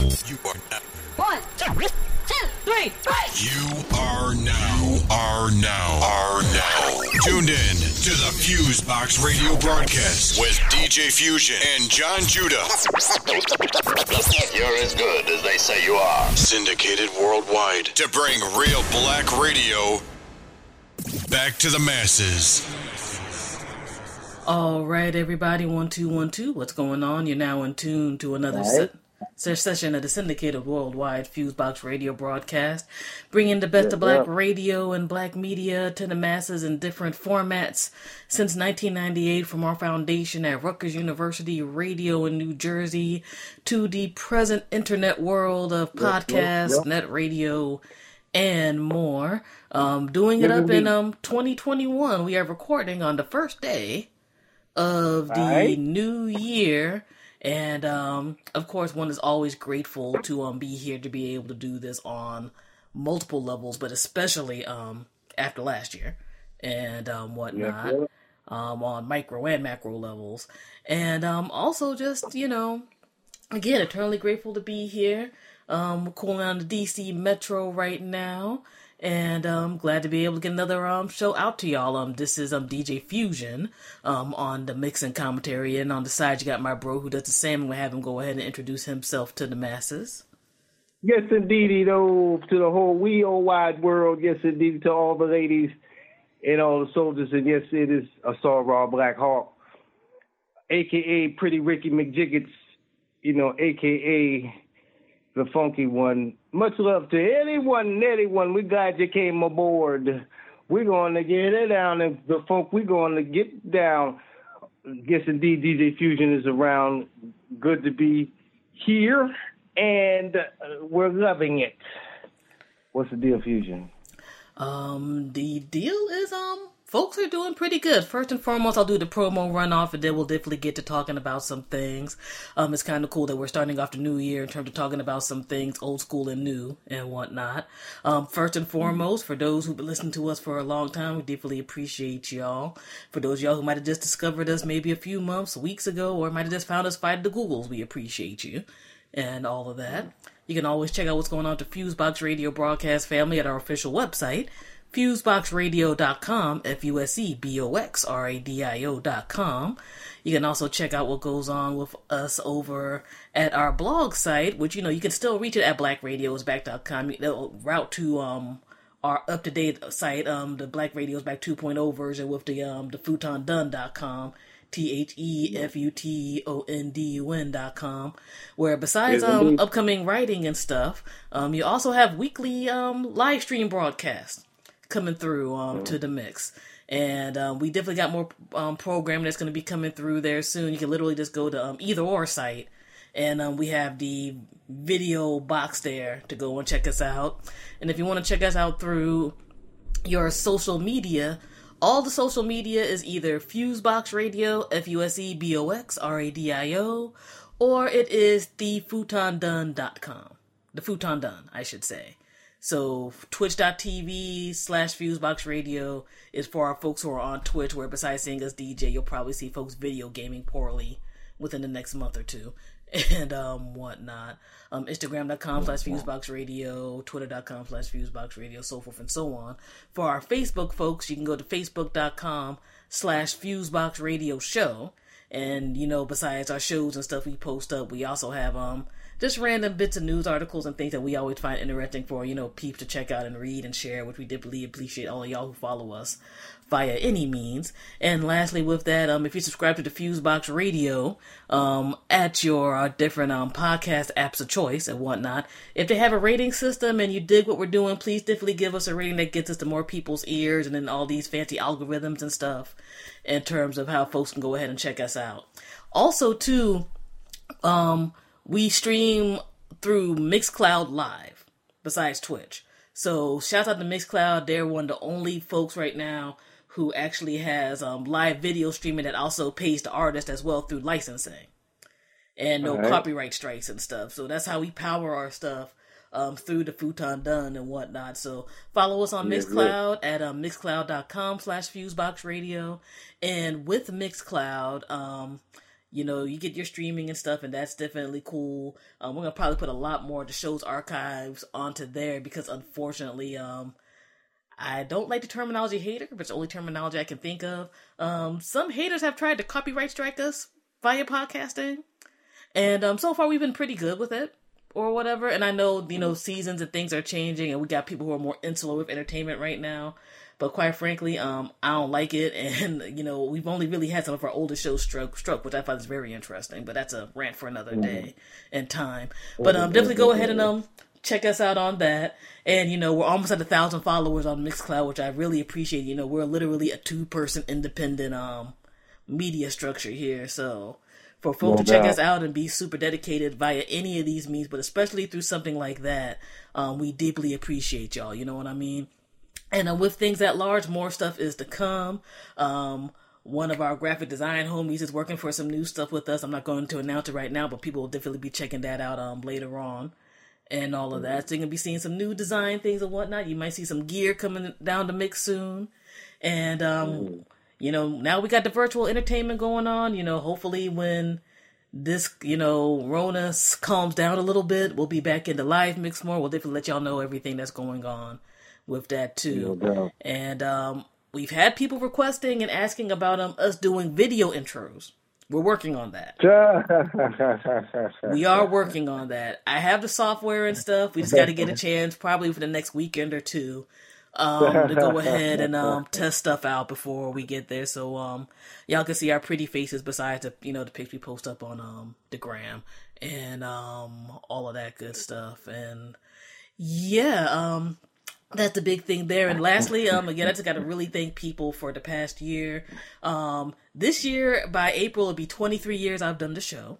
You are now. One, two, two, three, five. You are now. Are now. Are now. Tuned in to the Fuse Box Radio broadcast with DJ Fusion and John Judah. You're as good as they say you are. Syndicated worldwide to bring real black radio back to the masses. All right, everybody, one two one two. What's going on? You're now in tune to another Right. se- se- session of the syndicated worldwide Fusebox Radio broadcast, bringing the best Yep, of black yep. radio and black media to the masses in different formats since 1998, from our foundation at Rutgers University Radio in New Jersey to the present internet world of podcasts, yep. net radio, and more. Um, doing it up in um 2021. We are recording on the first day of the Right. new year. And um, of course, one is always grateful to um, be here to be able to do this on multiple levels, but especially um, after last year and um, whatnot, um, on micro and macro levels. And um, also, just, you know, again, eternally grateful to be here. Um, we're cooling on the DC Metro right now, and um, glad to be able to get another um show out to y'all. Um, this is um DJ Fusion, um on the mix and commentary, and on the side you got my bro who does the same. I'm gonna have him go ahead and introduce himself to the masses. Yes, indeedy, though, to the whole wee old wide world. Yes, indeed, to all the ladies and all the soldiers. And yes, it is a Raw Black Hawk, a.k.a. Pretty Ricky McJiggets, you know, a.k.a. the funky one. Much love to anyone and anyone. We're glad you came aboard. We're going to get it down. And the funk, we're going to get down. Yes, indeed, DJ Fusion is around. Good to be here, and uh, we're loving it. What's the deal, Fusion? Um, the deal is, um, folks are doing pretty good. First and foremost, I'll do the promo runoff, and then we'll definitely get to talking about some things. Um, it's kind of cool that we're starting off the new year in terms of talking about some things old school and new and whatnot. Um, first and foremost, for those who've been listening to us for a long time, we definitely appreciate y'all. For those y'all who might have just discovered us maybe a few months, weeks ago, or might have just found us fighting the Googles, we appreciate you and all of that. You can always check out what's going on to Fusebox Radio Broadcast Family at our official website, fuseboxradio.com, F U S E B O X R A D I O.com. You can also check out what goes on with us over at our blog site, which, you know, you can still reach it at blackradiosback.com. It'll route to, um, our up to date site, um, the Black Radio's Back 2.0 version with the um the futondone.com, T H E F U T O N D U N dot com, where besides um upcoming writing and stuff, um you also have weekly um live stream broadcasts coming through um to the mix. And um, we definitely got more um, programming that's going to be coming through there soon. You can literally just go to um, either or site and um, we have the video box there to go and check us out. And if you want to check us out through your social media, all the social media is either Fusebox Radio, F U S E B O X R A D I O, or it is thefutondone.com. The Futon Done, I should say. So twitch.tv slash fusebox radio is for our folks who are on Twitch, where besides seeing us DJ, you'll probably see folks video gaming poorly within the next month or two. And um whatnot. Um Instagram.com slash fusebox radio, twitter.com slash fusebox radio, so forth and so on. For our Facebook folks, you can go to facebook.com slash fusebox radio show. And you know, besides our shows and stuff we post up, we also have um just random bits of news articles and things that we always find interesting for you know peeps to check out and read and share, which we deeply appreciate all of y'all who follow us via any means. And lastly, with that, um, if you subscribe to the Fusebox Radio, um, at your uh, different um podcast apps of choice and whatnot, if they have a rating system and you dig what we're doing, please definitely give us a rating that gets us to more people's ears and then all these fancy algorithms and stuff in terms of how folks can go ahead and check us out. Also, too, um, we stream through Mixcloud Live besides Twitch. So shout out to Mixcloud. They're one of the only folks right now who actually has um, live video streaming that also pays the artist as well through licensing and no Alright. copyright strikes and stuff. So that's how we power our stuff um, through the Futon Done and whatnot. So follow us on Yeah, Mixcloud at um, mixcloud.com slash fusebox radio. And with Mixcloud, um, you know, you get your streaming and stuff, and that's definitely cool. Um, we're gonna probably put a lot more of the show's archives onto there because unfortunately, um, I don't like the terminology hater, but it's the only terminology I can think of. Um, some haters have tried to copyright strike us via podcasting, and um, so far we've been pretty good with it or whatever. And I know you know seasons and things are changing, and we got people who are more insular with entertainment right now. But quite frankly, um, I don't like it, and you know we've only really had some of our oldest shows struck, struck, which I find is very interesting. But that's a rant for another day and time. But um, definitely go ahead and um check us out on that. And you know, we're almost at a thousand followers on Mixcloud, which I really appreciate. You know, we're literally a two person independent um media structure here. So for folks No to check us out and be super dedicated via any of these means, but especially through something like that, um, we deeply appreciate y'all. You know what I mean? And uh, with things at large, more stuff is to come. Um, one of our graphic design homies is working for some new stuff with us. I'm not going to announce it right now, but people will definitely be checking that out um, later on and all of that. So you're gonna be seeing some new design things and whatnot. You might see some gear coming down the mix soon. And um, you know, now we got the virtual entertainment going on. You know, hopefully when this, you know, Rona calms down a little bit, we'll be back into live mix more. We'll definitely let y'all know everything that's going on with that too. No. And um, we've had people requesting and asking about um, us doing video intros. We're working on that. We are working on that. I have the software and stuff. We just got to get a chance, probably for the next weekend or two, um, to go ahead and um, test stuff out before we get there. So um, y'all can see our pretty faces besides the you know the pics we post up on um the gram and um all of that good stuff. And yeah, um, that's the big thing there. And lastly, um, again, I just got to really thank people for the past year. Um, this year by April, it'll be 23 years I've done the show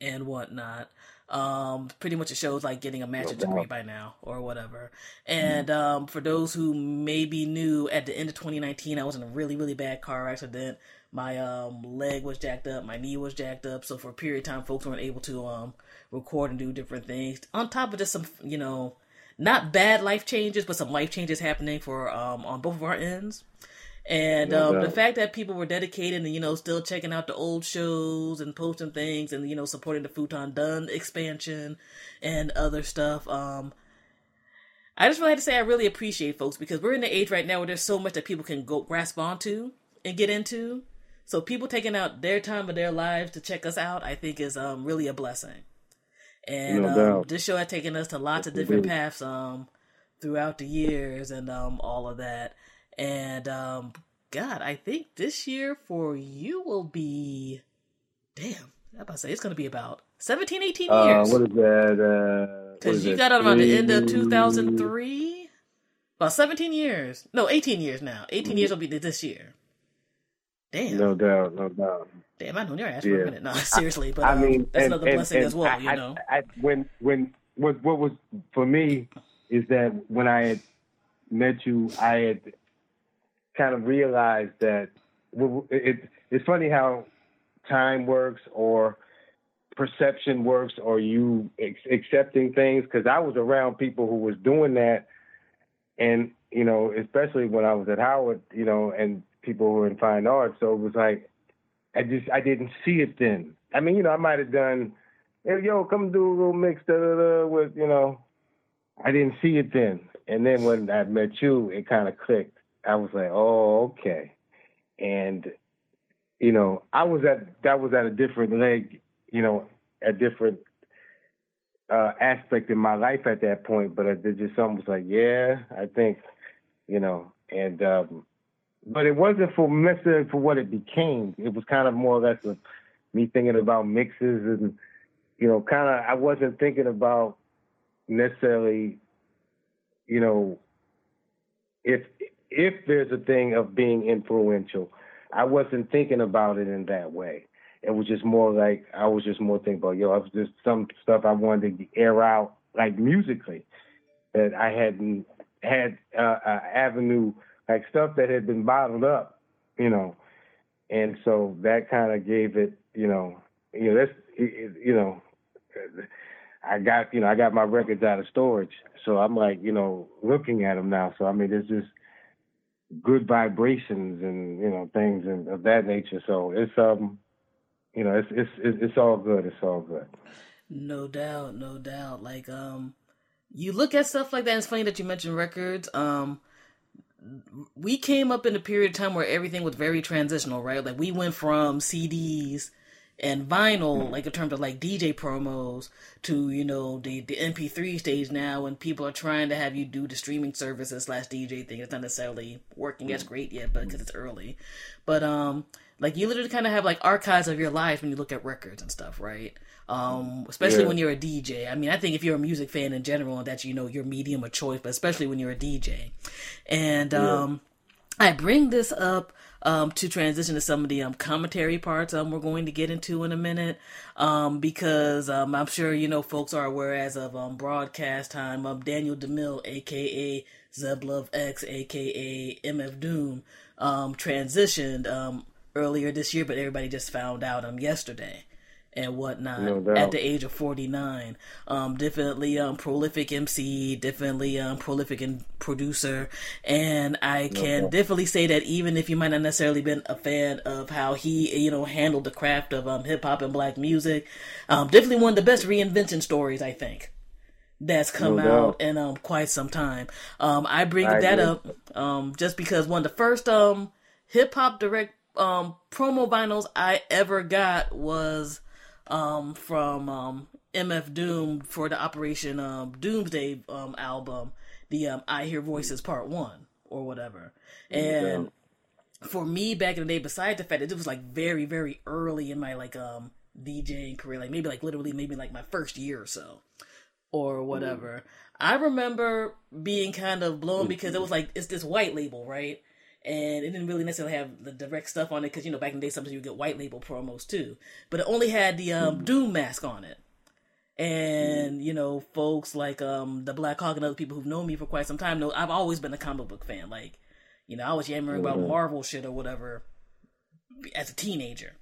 and whatnot. Um, pretty much the show's like getting a master's degree by now or whatever. And um, for those who maybe knew, at the end of 2019, I was in a really really bad car accident. My um leg was jacked up, my knee was jacked up. So for a period of time, folks weren't able to um record and do different things. On top of just some, you know, not bad life changes, but some life changes happening for um on both of our ends. And No um, the fact that people were dedicated and you know still checking out the old shows and posting things and you know supporting the Futon Done expansion and other stuff. Um, I just really had to say I really appreciate folks because we're in the age right now where there's so much that people can go grasp onto and get into. So people taking out their time of their lives to check us out, I think is um really a blessing. And No um, this show has taken us to lots of different paths um throughout the years and um all of that. And um God, I think this year for you will be damn, I'm about to say it's gonna be about 17, 18 Uh, years. what is that? Uh, Because is you it? got out around the end of 2003. About 17 years. No, 18 years now. 18 years will be this year. Damn. No doubt, no doubt. Damn, I know your ass for a minute. No, seriously. But I um, mean, that's and- another and- blessing and as well, I, you know? I, when when what what was for me is that when I had met you, I had kind of realized that well, it, it's funny how time works or perception works or you ex- accepting things because I was around people who was doing that and you know especially when I was at Howard you know and people who were in fine arts so it was like I just I didn't see it then. I mean you know I might have done hey, yo come do a little mix da, da, da, with you know. I didn't see it then. And then when I met you it kind of clicked. I was like oh okay. And you know I was at that was at a different leg you know, a different uh, aspect in my life at that point. But it just something was like, yeah, I think, you know, and um, but it wasn't for necessarily for what it became. It was kind of more or less of me thinking about mixes and you know, kind of. I wasn't thinking about necessarily, you know, if if there's a thing of being influential. I wasn't thinking about it in that way it was just more like I was just more thinking about yo, I was just some stuff I wanted to air out like musically that I hadn't had uh, avenue like stuff that had been bottled up, you know, and so that kind of gave it, you know, you know that's you know, I got you know I got my records out of storage, so I'm like you know looking at them now. So I mean, there's just good vibrations and you know things and of that nature. So it's um you know, it's it's it's it's all good. It's all good. No doubt, no doubt. Like, um, you look at stuff like that. It's funny that you mentioned records. Um, we came up in a period of time where everything was very transitional, right? Like we went from CDs and vinyl, like in terms of like DJ promos, to you know the the MP3 stage now, and people are trying to have you do the streaming services slash DJ thing. It's not necessarily working as great yet, but because it's early. But um, like you literally kind of have like archives of your life when you look at records and stuff, right? Um, especially Yeah. when you're a DJ. I mean, I think if you're a music fan in general, that's you know your medium of choice, but especially when you're a DJ. And um, I bring this up um, to transition to some of the um, commentary parts um, we're going to get into in a minute um, because um, I'm sure you know folks are aware as of um, broadcast time. Um, Daniel Dumile, aka Zev Love X, aka MF Doom, um, transitioned um, earlier this year, but everybody just found out um, yesterday and whatnot No at the age of 49 um definitely um prolific mc definitely um prolific and producer. And i can definitely say that even if you might not necessarily been a fan of how he you know handled the craft of um hip-hop and black music um definitely one of the best reinvention stories i think that's come No out doubt. in um quite some time. Um i bring I that agree. up um just because one of the first um hip-hop direct um promo vinyls i ever got was um, from um, MF Doom for the Operation um, Doomsday um, album, the um, I Hear Voices Part One or whatever. And for me, back in the day, besides the fact that it was like very, very early in my like um DJing career, like maybe like literally maybe like my first year or so or whatever. I remember being kind of blown because it was like it's this white label, right? And it didn't really necessarily have the direct stuff on it because you know back in the day sometimes you get white label promos too, but it only had the um, Doom mask on it. And you know, folks like um the Black Hawk and other people who've known me for quite some time know I've always been a comic book fan. Like, you know, I was yammering about Marvel shit or whatever as a teenager,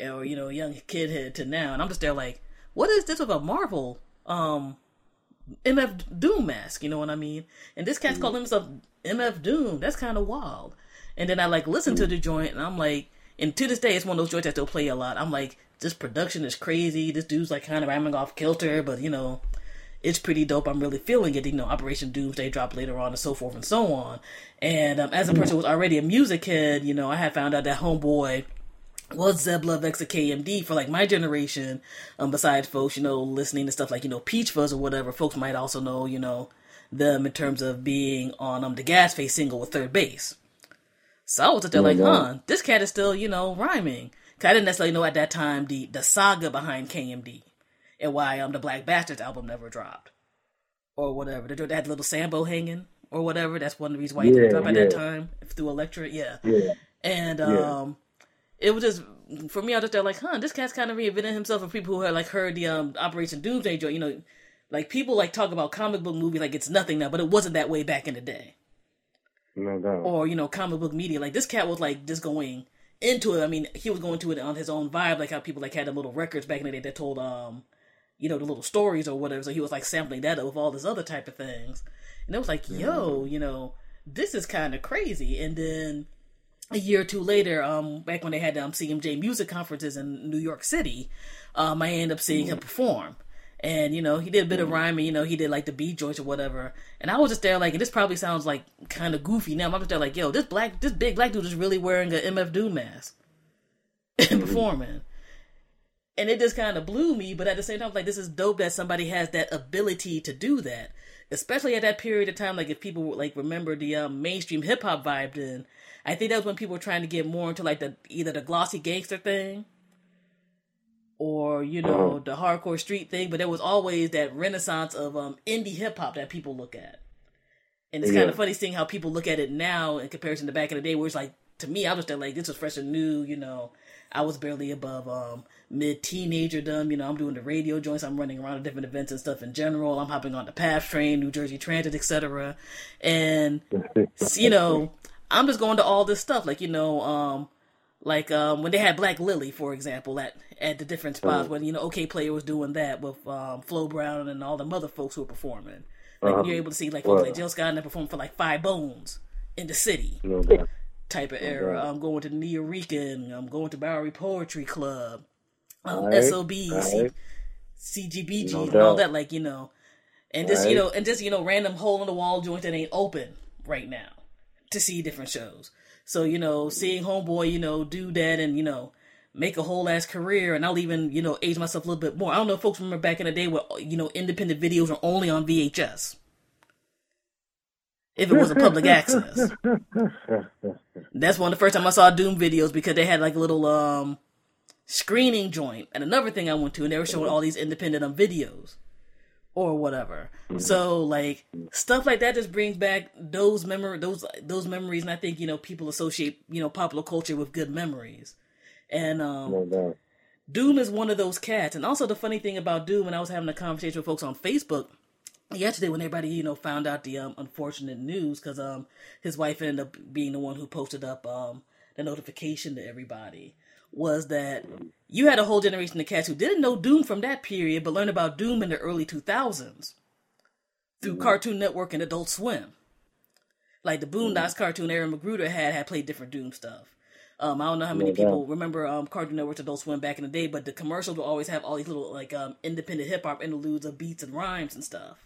or you know, young kid head to now, and I'm just there like, what is this with a Marvel um MF Doom mask, you know what I mean? And this cat's calling himself MF Doom. That's kind of wild. And then I like listen to the joint, and I'm like, and to this day, it's one of those joints I still play a lot. I'm like, this production is crazy. This dude's like kind of rhyming off kilter, but you know, it's pretty dope. I'm really feeling it. You know, Operation Doomsday dropped later on, and so forth and so on. And um, as a person who was already a music head, you know, I had found out that Homeboy was Zev Love X KMD for like my generation. Um, besides folks, you know, listening to stuff like you know Peach Fuzz or whatever, folks might also know you know them in terms of being on um the Gas Face single with 3rd Bass. So I was up there like, huh, this cat is still you know rhyming. 'Cause I didn't necessarily know at that time the the saga behind KMD and why um the Black Bastards album never dropped or whatever. They had little Sambo hanging or whatever. That's one of the reasons why it didn't Yeah, drop at that time through Elektra. Yeah. Yeah. And Yeah. um, it was just for me. I was just there like, huh, this cat's kind of reinventing himself. For people who had like heard the um Operation Doomsday joint, you know, like people like talk about comic book movies like it's nothing now, but it wasn't that way back in the day. No doubt. Or you know, comic book media. Like this cat was like just going into it. I mean, he was going to it on his own vibe, like how people like had them little records back in the day that told um, you know, the little stories or whatever. So he was like sampling that up with all this other type of things, and it was like, yo, you know, this is kind of crazy. And then a year or two later, um, back when they had um, CMJ music conferences in New York City, um, I ended up seeing him perform. And, you know, he did a bit of rhyming, you know, he did like the beat joints or whatever. And I was just there like, and this probably sounds like kind of goofy now. i'm just there like, yo, this black, this big black dude is really wearing a MF Doom mask and performing. And it just kind of blew me, but at the same time, like, this is dope that somebody has that ability to do that. Especially at that period of time, like, if people like remember the um, mainstream hip hop vibe, then I think that was when people were trying to get more into like the either the glossy gangster thing or you know the hardcore street thing, but there was always that renaissance of um, indie hip hop that people look at. And it's kind of funny seeing how people look at it now in comparison to back in the day, where it's like to me, I was just like, this was fresh and new. You know, I was barely above um, mid teenagerdom. You know, I'm doing the radio joints. I'm running around to different events and stuff in general. I'm hopping on the PATH train, New Jersey Transit, etc. And you know, I'm just going to all this stuff, like you know, um, like um, when they had Black Lily, for example, at at the different spots when you know Okayplayer was doing that with um, Flo Brown and all the other folks who were performing. Like when you're able to see like folks like Jill Scott and they perform for like Five Bones in the city. Type of era. I'm going to Nuyorican. I'm going to Bowery Poetry Club. Um, Right, SOB, C- CGBG, No and all that. Like you know, and just you know, and just you know, random hole in the wall joint that ain't open right now to see different shows. So you know, seeing Homeboy, you know, do that and you know, make a whole ass career, and I'll even you know age myself a little bit more. I don't know if folks remember back in the day where you know independent videos were only on VHS. If it wasn't public access, that's one of the first time I saw Doom videos because they had like a little um screening joint. And another thing I went to, and they were showing all these independent um, videos or whatever. So like stuff like that just brings back those memory those those memories, and I think you know people associate you know popular culture with good memories. And um, No. Doom is one of those cats. And also the funny thing about Doom, and I was having a conversation with folks on Facebook yesterday when everybody you know found out the um, unfortunate news because um his wife ended up being the one who posted up um the notification to everybody was that you had a whole generation of cats who didn't know Doom from that period but learned about Doom in the early 2000s through Cartoon Network and Adult Swim. Like the Boondocks cartoon Aaron McGruder had had played different Doom stuff. Um, I don't know how many No people doubt. remember um, Cartoon Network Adult Swim back in the day, but the commercials will always have all these little like um, independent hip hop interludes of beats and rhymes and stuff.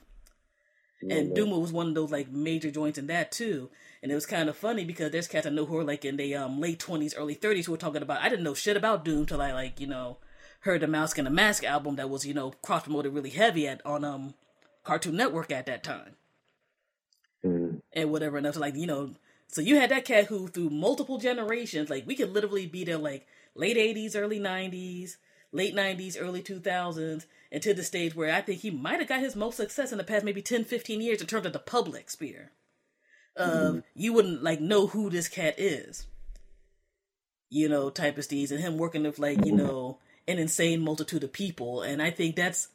And Duma was one of those like major joints in that too. And it was kind of funny because there's cats I know who are like in the um, late twenties, early thirties who were talking about I didn't know shit about Doom till I like, you know, heard the Mouse and the Mask album that was, you know, cross promoted really heavy at on um Cartoon Network at that time. Mm. And whatever enough to like, you know so you had that cat who through multiple generations, like we could literally be there like late eighties, early nineties, late nineties, early two thousands, and to the stage where I think he might have got his most success in the past maybe 10, 15 years in terms of the public sphere. Of mm-hmm. you wouldn't like know who this cat is. You know, type of steez, and him working with like, you know, an insane multitude of people. And I think that's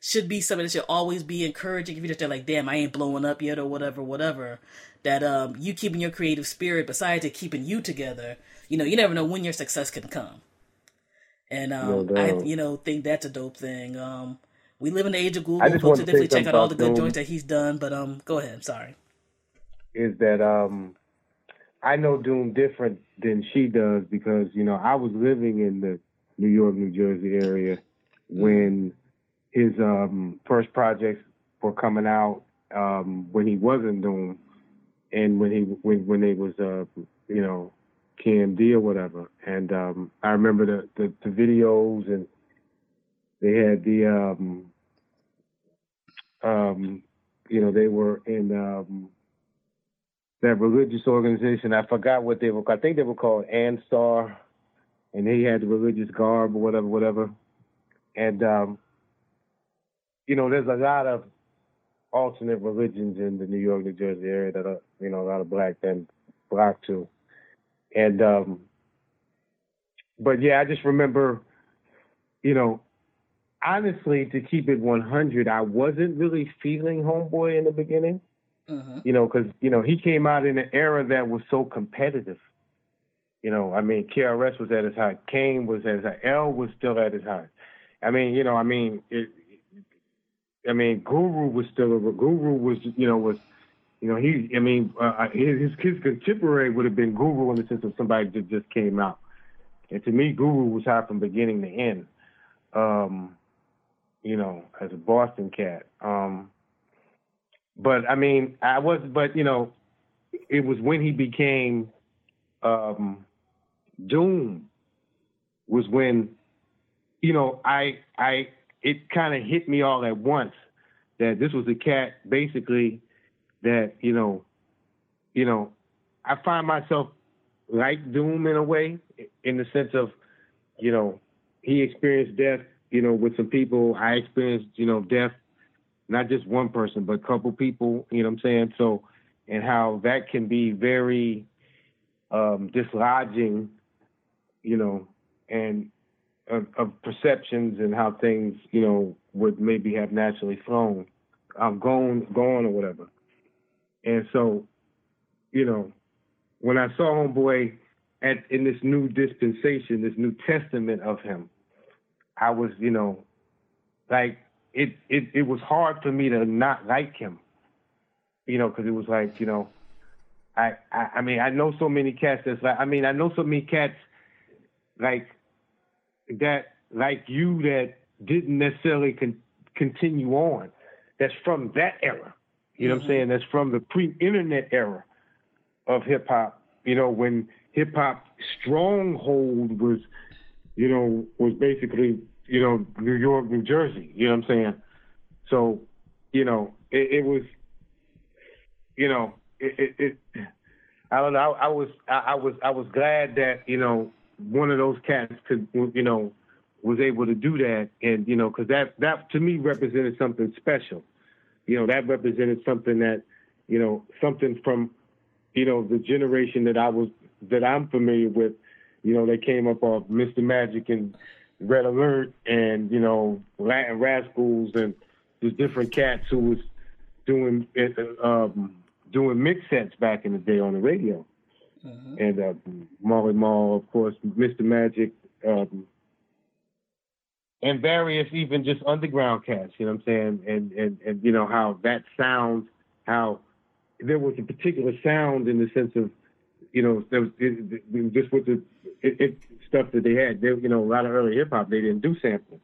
should be something that should always be encouraging if you're just there like, damn, I ain't blowing up yet or whatever, whatever. That um you keeping your creative spirit besides it keeping you together, you know, you never know when your success can come. And um No I you know think that's a dope thing. Um we live in the age of Google. Folks should to definitely check out all the good joints that he's done. But um, go ahead. Sorry. is that um I know Doom different than she does because, you know, I was living in the New York, New Jersey area when his um first projects were coming out, um, when he wasn't Doom and when he when when they was uh you know, KMD or whatever. And um I remember the, the, the videos and they had the um um you know, they were in um that religious organization. I forgot what they were. Called I think they were called Ansaar, and they had the religious garb or whatever, whatever. And um, you know, there's a lot of alternate religions in the New York, New Jersey area that are, you know, a lot of black and black too. And um, but yeah, I just remember, you know, honestly, to keep it 100, I wasn't really feeling Homeboy in the beginning Mm-hmm. you know, because you know he came out in an era that was so competitive. You know, I mean, KRS was at his height, Kane was at his height, L was still at his height. I mean, you know, I mean, it, I mean, Guru was still a Guru was, you know, was, you know, he, I mean, uh, his his contemporary would have been Guru in the sense of somebody that just came out, and to me, Guru was high from beginning to end. Um, you know, as a Boston cat. Um, but I mean, I was, but you know, it was when he became um, Doom was when, you know, I, I, it kind of hit me all at once that this was a cat basically that you know, you know, I find myself like Doom in a way, in the sense of, you know, he experienced death, you know, with some people. I experienced, you know, death not just one person, but a couple people, you know what I'm saying? So, and how that can be very um, dislodging, you know, and of, of perceptions and how things, you know, would maybe have naturally flown, um, gone, gone or whatever. And so, you know, when I saw Homeboy at in this new dispensation, this new testament of him, I was, you know, like it, it, it was hard for me to not like him, you know, because it was like, you know, I, I I mean I know so many cats that's like I mean I know so many cats like that like you that didn't necessarily con- continue on. That's from that era. You know what I'm mm-hmm. saying? That's from the pre-internet era of hip hop. You know when hip hop stronghold was, you know, was basically you know New York, New Jersey. You know what I'm saying? So, you know, it, it was, you know, it, it, it I don't know. I, I was, I, I was, I was glad that you know one of those cats could, you know, was able to do that, and you know, because that that to me represented something special. You know, that represented something that, you know, something from, you know, the generation that I was that I'm familiar with. You know, they came up off Mr. Magic and Red Alert, and you know, Latin Rascals, and there's different cats who was doing um, doing mix sets back in the day on the radio. And uh, Marley Marl, of course, Mr. Magic, um, and various even just underground cats. You know what I'm saying? And and and you know how that sounds, how there was a particular sound in the sense of, you know, there was it, it, just with the it, it, stuff that they had. They, you know, a lot of early hip hop they didn't do sampling,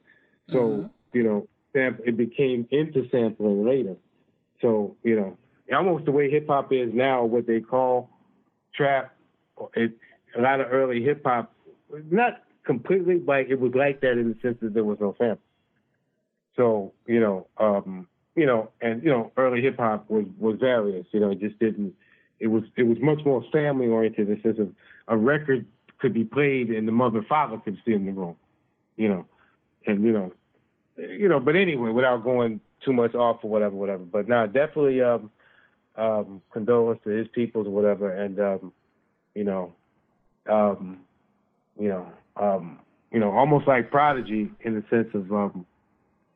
so you know, it became into sampling later. So you know, almost the way hip hop is now, what they call trap. It, a lot of early hip hop, not completely, but it was like that in the sense that there was no sample. So you know, um, you know, and you know, early hip hop was was various. You know, it just didn't. It was it was much more family oriented in the sense of a record could be played and the mother and father could sit in the room. You know, and you know, you know. But anyway, without going too much off or whatever, whatever. But now, definitely, um, um, condolence to his peoples or whatever, and um, you know, um, you know, um, you know, almost like Prodigy in the sense of um,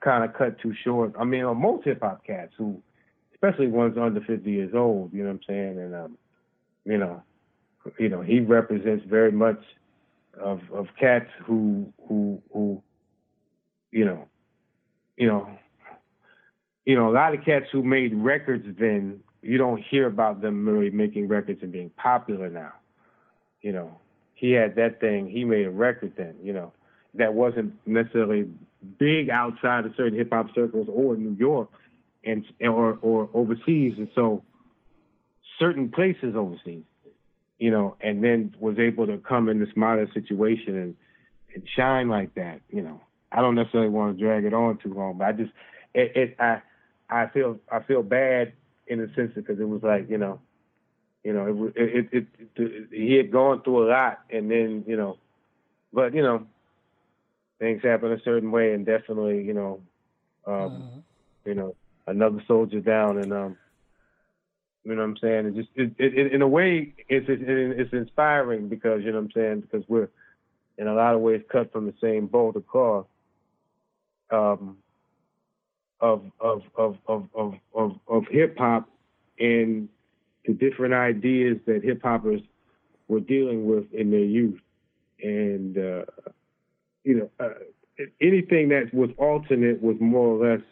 kind of cut too short. I mean, on most hip hop cats who, especially ones under 50 years old, you know what I'm saying, and um, you know, you know, he represents very much of of cats who who who, you know, you know, you know, a lot of cats who made records then you don't hear about them really making records and being popular now. You know, he had that thing. He made a record then. You know, that wasn't necessarily big outside of certain hip hop circles or New York, and or or overseas, and so certain places overseas. You know, and then was able to come in this modern situation and and shine like that. You know, I don't necessarily want to drag it on too long, but I just it, it I I feel I feel bad in a sense because it was like you know, you know it it, it, it, he had gone through a lot and then you know, but you know, things happen a certain way and definitely you know, um, you know another soldier down and um, you know what I'm saying it just it, it, in a way it's it, it's inspiring because you know what I'm saying because we're in a lot of ways cut from the same boat of cloth. Um, of of of of of of, of hip hop and the different ideas that hip hoppers were dealing with in their youth, and uh, you know uh, anything that was alternate was more or less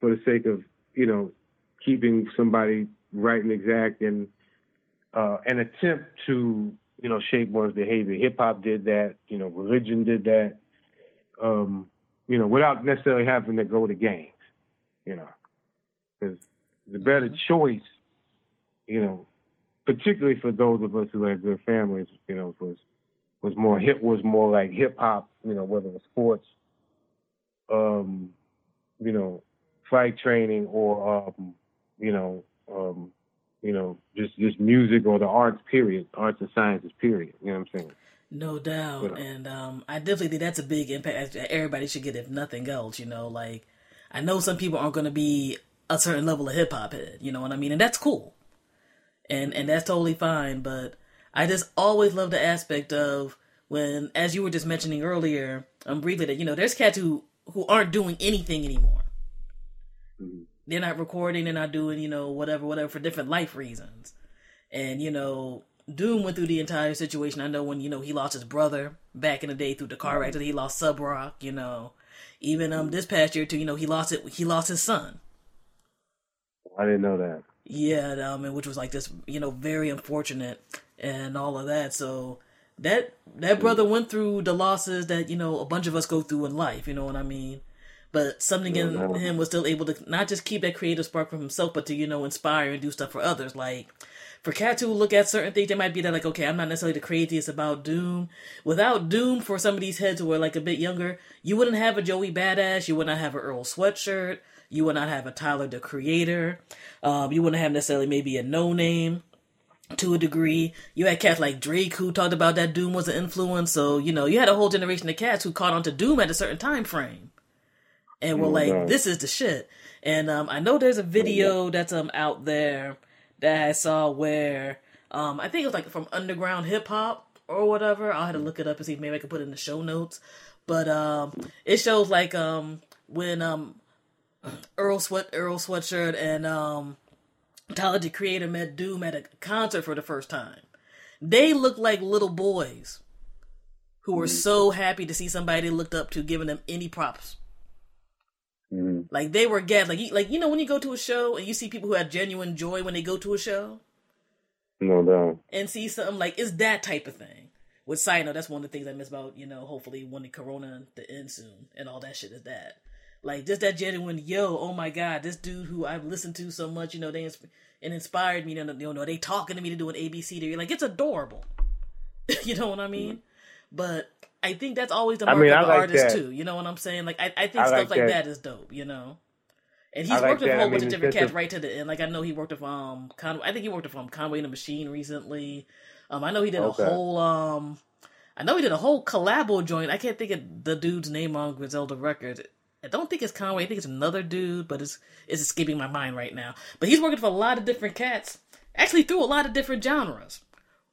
for the sake of you know keeping somebody right and exact and uh, an attempt to you know shape one's behavior. Hip hop did that, you know, religion did that. Um, you know, without necessarily having to go to games, you know, because the better choice, you know, particularly for those of us who had good families, you know, was was more hip was more like hip hop, you know, whether it was sports, um, you know, fight training or um, you know, um, you know, just just music or the arts period, arts and sciences period. You know what I'm saying? No doubt, and um, I definitely think that's a big impact. Everybody should get, if nothing else. You know, like I know some people aren't going to be a certain level of hip hop head. You know what I mean, and that's cool, and and that's totally fine. But I just always love the aspect of when, as you were just mentioning earlier, um, briefly that you know there's cats who who aren't doing anything anymore. They're not recording. They're not doing you know whatever whatever for different life reasons, and you know Doom went through the entire situation. I know when you know he lost his brother back in the day through the car accident. He lost Subroc. You know, even um this past year too. You know he lost it. He lost his son. I didn't know that. Yeah, um, and which was like this, you know, very unfortunate and all of that. So that that brother went through the losses that you know a bunch of us go through in life. You know what I mean? But something in him was still able to not just keep that creative spark for himself, but to you know inspire and do stuff for others. Like for cats who look at certain things, they might be that like, okay, I'm not necessarily the craziest about Doom. Without Doom, for some of these heads who are like a bit younger, you wouldn't have a Joey Badass, you would not have an Earl Sweatshirt, you would not have a Tyler the Creator, um, you wouldn't have necessarily maybe a Noname to a degree. You had cats like Drake who talked about that Doom was an influence. So, you know, you had a whole generation of cats who caught on to Doom at a certain time frame. And were like, this is the shit. And um, I know there's a video that's um out there that I saw where um I think it was like from underground hip hop or whatever. I'll have to look it up and see if maybe I can put it in the show notes. But um it shows like um when um Earl Sweat Earl Sweatshirt and um Tyler the Creator met Doom at a concert for the first time. They looked like little boys who were so happy to see somebody they looked up to giving them any props. Mm-hmm. Like they were gagged. Like you, like you know when you go to a show and you see people who have genuine joy when they go to a show No doubt. and see something like it's that type of thing. With side note, that's one of the things I miss about you know hopefully when the corona the end soon and all that shit is that like just that genuine yo oh my god this dude who I've listened to so much you know they insp- and inspired me you know, you know they talking to me to do an ABC to like it's adorable you know what I mean but I think that's always the I mark mean, of I the like artist that. too you know what I'm saying like I, I think I stuff like like that. that is dope you know and he's I like worked with a whole I bunch of different cats a- right to the end. Like I know he worked with um Con- I think he worked with um Conway and the Machine recently. Um I know he did Okay. a whole um I know he did a whole collabo joint. I can't think of the dude's name on Griselda Records. I don't think it's Conway. I think it's another dude, but it's it's escaping my mind right now. But he's working for a lot of different cats, actually through a lot of different genres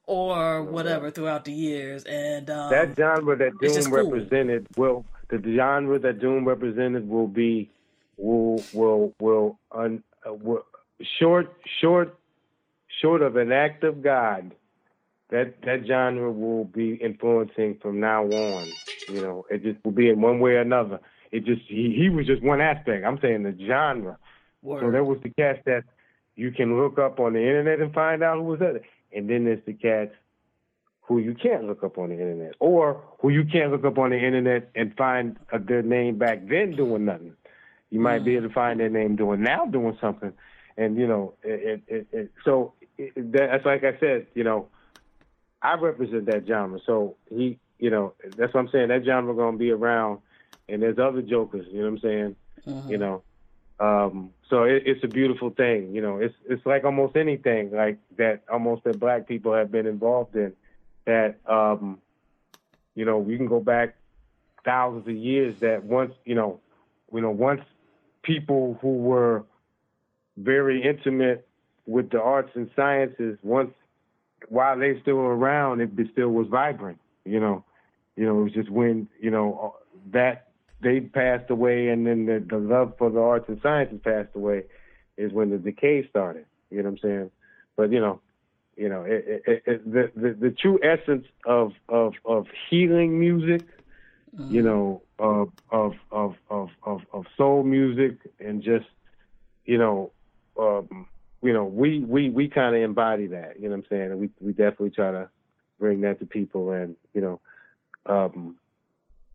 or whatever throughout the years. And um, that genre that Doom cool. represented will the genre that Doom represented will be will will will un, uh, will, short short short of an act of God. That that genre will be influencing from now on. You know, it just will be in one way or another. It just he, he was just one aspect. I'm saying the genre. So word. there was the cats that you can look up on the internet and find out who was that. And then there's the cats who you can't look up on the internet, or who you can't look up on the internet and find uh, their name back then doing nothing. You might be able to find their name doing now doing something, and you know, it, it, it, it so that's like I said, you know, I represent that genre. So he, you know, that's what I'm saying. That genre gonna be around, and there's other jokers. You know what I'm saying? You know, um, so it, it's a beautiful thing. You know, it's it's like almost anything like that. Almost that black people have been involved in. That um, you know, we can go back thousands of years. That once you know, you know, once people who were very intimate with the arts and sciences, once while they still were around, it still was vibrant. You know, you know, it was just when you know that they passed away, and then the, the love for the arts and sciences passed away, is when the decay started. You know what I'm saying? But you know, you know, it, it, it, the, the the true essence of of of healing music, you know, of of of of of of soul music, and just you know, um, you know, we we we kind of embody that. You know what I'm saying? And we we definitely try to bring that to people, and you know, um,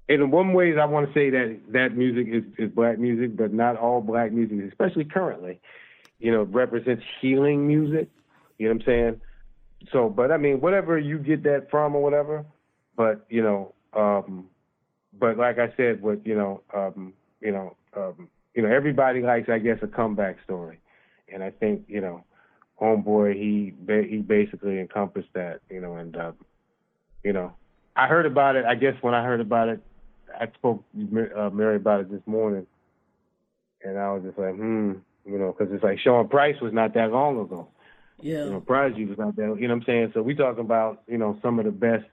in one ways, I want to say that that music is is black music, but not all black music, especially currently, you know, represents healing music. You know what I'm saying? So, but I mean, whatever you get that from or whatever, but you know, um, but like I said, what you know, um, you know, um, you know, everybody likes, I guess, a comeback story, and I think you know, homeboy, he he basically encompassed that, you know, and um, you know, I heard about it. I guess when I heard about it, I spoke to uh, Mary about it this morning, and I was just like, hmm, you know, because it's like Sean Price was not that long ago. yeah. You know, Prodigy was not that. You know what I'm saying? So we talking about you know some of the best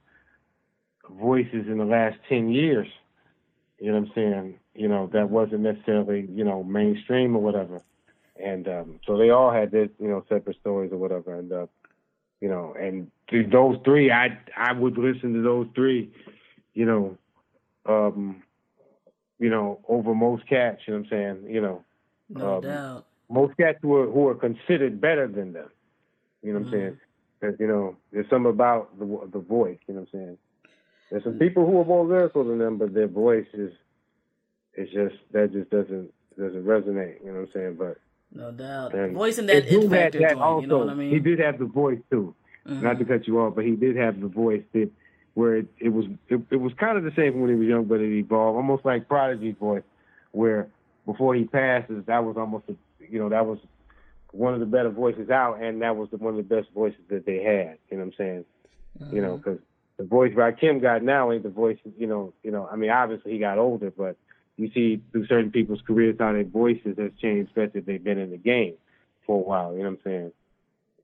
voices in the last ten years. You know what I'm saying? You know that wasn't necessarily you know mainstream or whatever, and um, so they all had their you know separate stories or whatever, and uh, you know, and th- those three, I I would listen to those three, you know, um, you know, over most cats. You know what I'm saying? You know, No um, doubt. most cats who are who are considered better than them. You know what I'm saying? Because you know, there's something about the the voice. You know what I'm saying? There's some people who are more lyrical than them, but their voice is it's just that just doesn't doesn't resonate. You know what I'm saying? But No doubt. and Voice and that it factor that also. you know what I mean? Mm-hmm. did have the voice too. Not to cut you off, but he did have the voice that where it, it was it, it was kind of the same when he was young, but it evolved almost like Prodigy's voice, where before he passes, that was almost a, you know that was one of the better voices out, and that was the, one of the best voices that they had. You know what I'm saying? You know, because the voice Rakim got now ain't the voice. You know, you know. I mean, obviously he got older, but you see through certain people's careers how their voices has changed, especially if they've been in the game for a while. You know what I'm saying?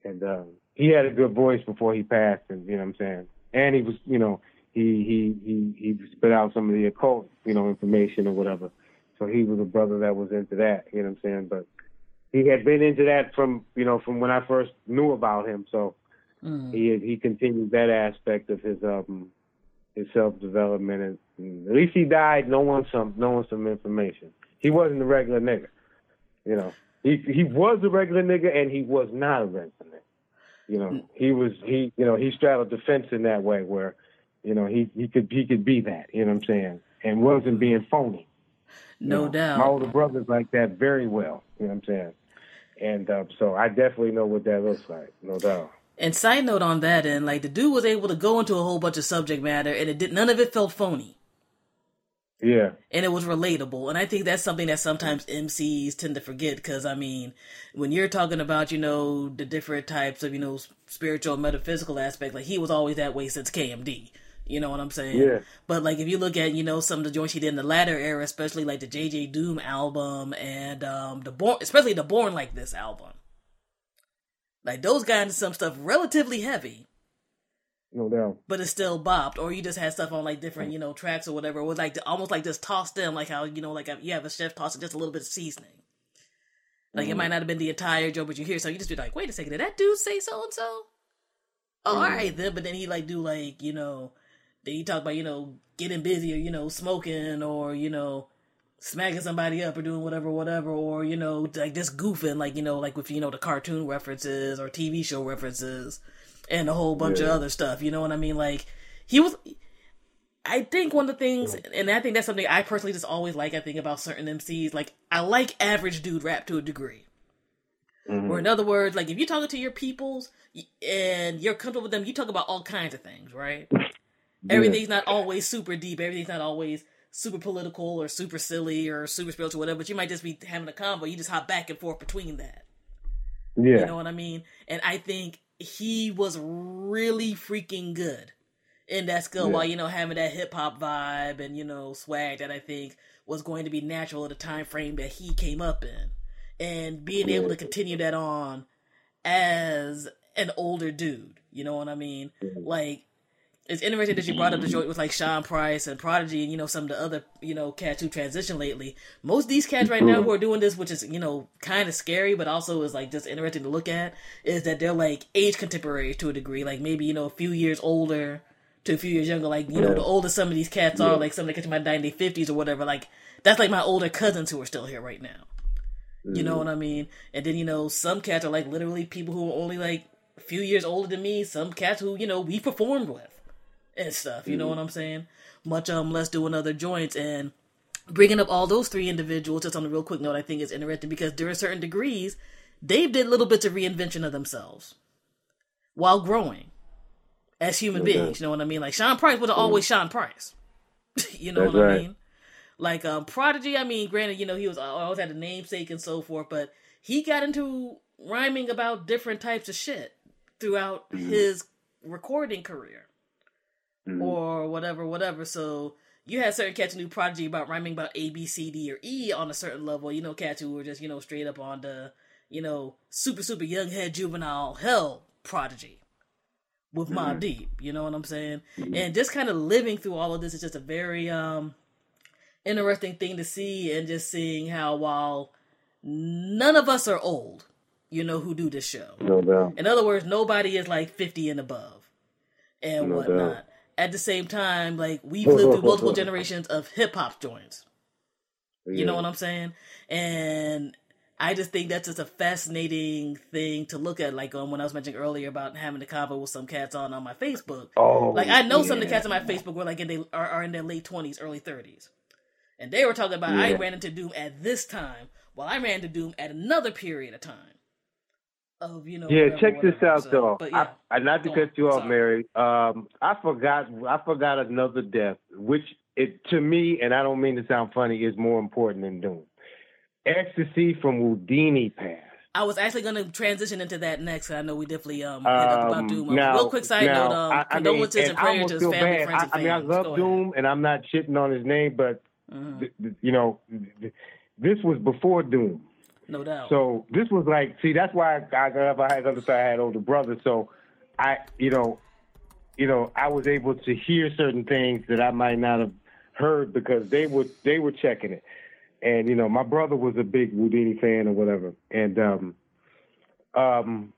And um, he had a good voice before he passed, and you know what I'm saying. And he was, you know, he he he he spit out some of the occult, you know, information or whatever. So he was a brother that was into that. You know what I'm saying? But he had been into that from you know from when I first knew about him. So Mm. he he continued that aspect of his um his self development and, and at least he died knowing some knowing some information. He wasn't a regular nigga. You know. He he was a regular nigga and he was not a regular nigga. You know, he was he you know, he straddled the fence in that way where, you know, he he could he could be that, you know what I'm saying? And wasn't being phony. you No know. doubt. My older brother's like that very well, you know what I'm saying? And uh, so I definitely know what that looks like, no doubt. And side note on that and like the dude was able to go into a whole bunch of subject matter and it did none of it felt phony. Yeah. and it was relatable. And I think that's something that sometimes MCs tend to forget because I mean, when you're talking about you know the different types of you know spiritual metaphysical aspect, like he was always that way since KMD. You know what I'm saying? Yeah. But like if you look at you know some of the joints he did in the latter era, especially like the JJ Doom album and um the Born, especially the Born Like This album. Like those got into some stuff relatively heavy, No doubt. but it still bopped. Or you just had stuff on like different, you know, tracks or whatever. It was like almost like just tossed in, like how you know, like you have a chef tossing just a little bit of seasoning. Like it mm-hmm. might not have been the entire joke, but you hear so you just be like, wait a second, did that dude say so and so? Oh, all right mm-hmm. then. But then he like do like you know, then he talk about you know getting busy or you know smoking or you know smacking somebody up or doing whatever, whatever, or you know like just goofing, like you know like with you know the cartoon references or TV show references and a whole bunch of other stuff. You know what I mean? Like he was. I think one of the things, and I think that's something I personally just always like. I think about certain MCs, like I like average dude rap to a degree. Mm-hmm. Or in other words, like if you're talking to your peoples and you're comfortable with them, you talk about all kinds of things, right? Everything's not always super deep. Everything's not always super political or super silly or super spiritual, whatever. But you might just be having a convo. You just hop back and forth between that. Yeah. You know what I mean? And I think he was really freaking good in that skill Yeah. while, you know, having that hip hop vibe and, you know, swag that I think was going to be natural at the time frame that he came up in. And being able to continue that on as an older dude. You know what I mean? Like, it's interesting that you brought up the mm-hmm. joint with like Sean Price and Prodigy and you know some of the other you know cats who transitioned lately. Most of these cats right now mm-hmm. who are doing this, which is you know kind of scary, but also is like just interesting to look at, is that they're like age contemporary to a degree, like maybe you know a few years older to a few years younger. Like you know the older some of these cats are, like some of the cats in their fifties or whatever. Like that's like my older cousins who are still here right now. You know what I mean? And then you know some cats are like literally people who are only like a few years older than me. Some cats who you know we performed with and stuff. You know what I'm saying? Much um less doing other joints and bringing up all those three individuals. Just on a real quick note, I think is interesting because during certain degrees, they did little bits of reinvention of themselves while growing as human beings. You know what I mean? Like Sean Price would have always Sean Price. you know That's what I mean? Like um Prodigy, I mean, granted, you know, he was always had a namesake and so forth, but he got into rhyming about different types of shit throughout his recording career Mm-hmm. or whatever, whatever. So you had certain cats who knew Prodigy about rhyming about A, B, C, D, or E on a certain level. You know, cats who were just, you know, straight up on the, you know, super, super young head juvenile hell Prodigy with Mobb mm-hmm. Deep. You know what I'm saying? Mm-hmm. And just kind of living through all of this is just a very um interesting thing to see and just seeing how while none of us are old, you know, who do this show. No doubt. In other words, nobody is like 50 and above and No whatnot. doubt. At the same time, like we've lived through multiple generations of hip hop joints. You know what I'm saying? And I just think that's just a fascinating thing to look at. Like um, when I was mentioning earlier about having a convo with some cats on on my Facebook. Oh, like I know some of the cats on my Facebook were like in they are, are in their late twenties, early thirties, and they were talking about I ran into Doom at this time, while I ran into Doom at another period of time. Of you know. Yeah, whatever, check this whatever. out So, though. But yeah, I, I not to cut you off, Sorry. Mary. Um, I forgot. I forgot another death, which it to me, and I don't mean to sound funny, is more important than Doom. Ecstasy from Whodini passed. I was actually going to transition into that next. I know we definitely um, up about Um, Doom. Um, now, Real quick side now, note: um, I, I mean, condolences and and I prayers to his family, bad. friends, I, and I mean, I love. Doom, and I'm not shitting on his name, but Mhm. th- th- you know, th- this was before Doom. No doubt. So this was like, see, that's why I, I, I had other side, I had older brothers. So I, you know, you know, I was able to hear certain things that I might not have heard because they were they were checking it. And you know, my brother was a big Whodini fan or whatever. And um, um,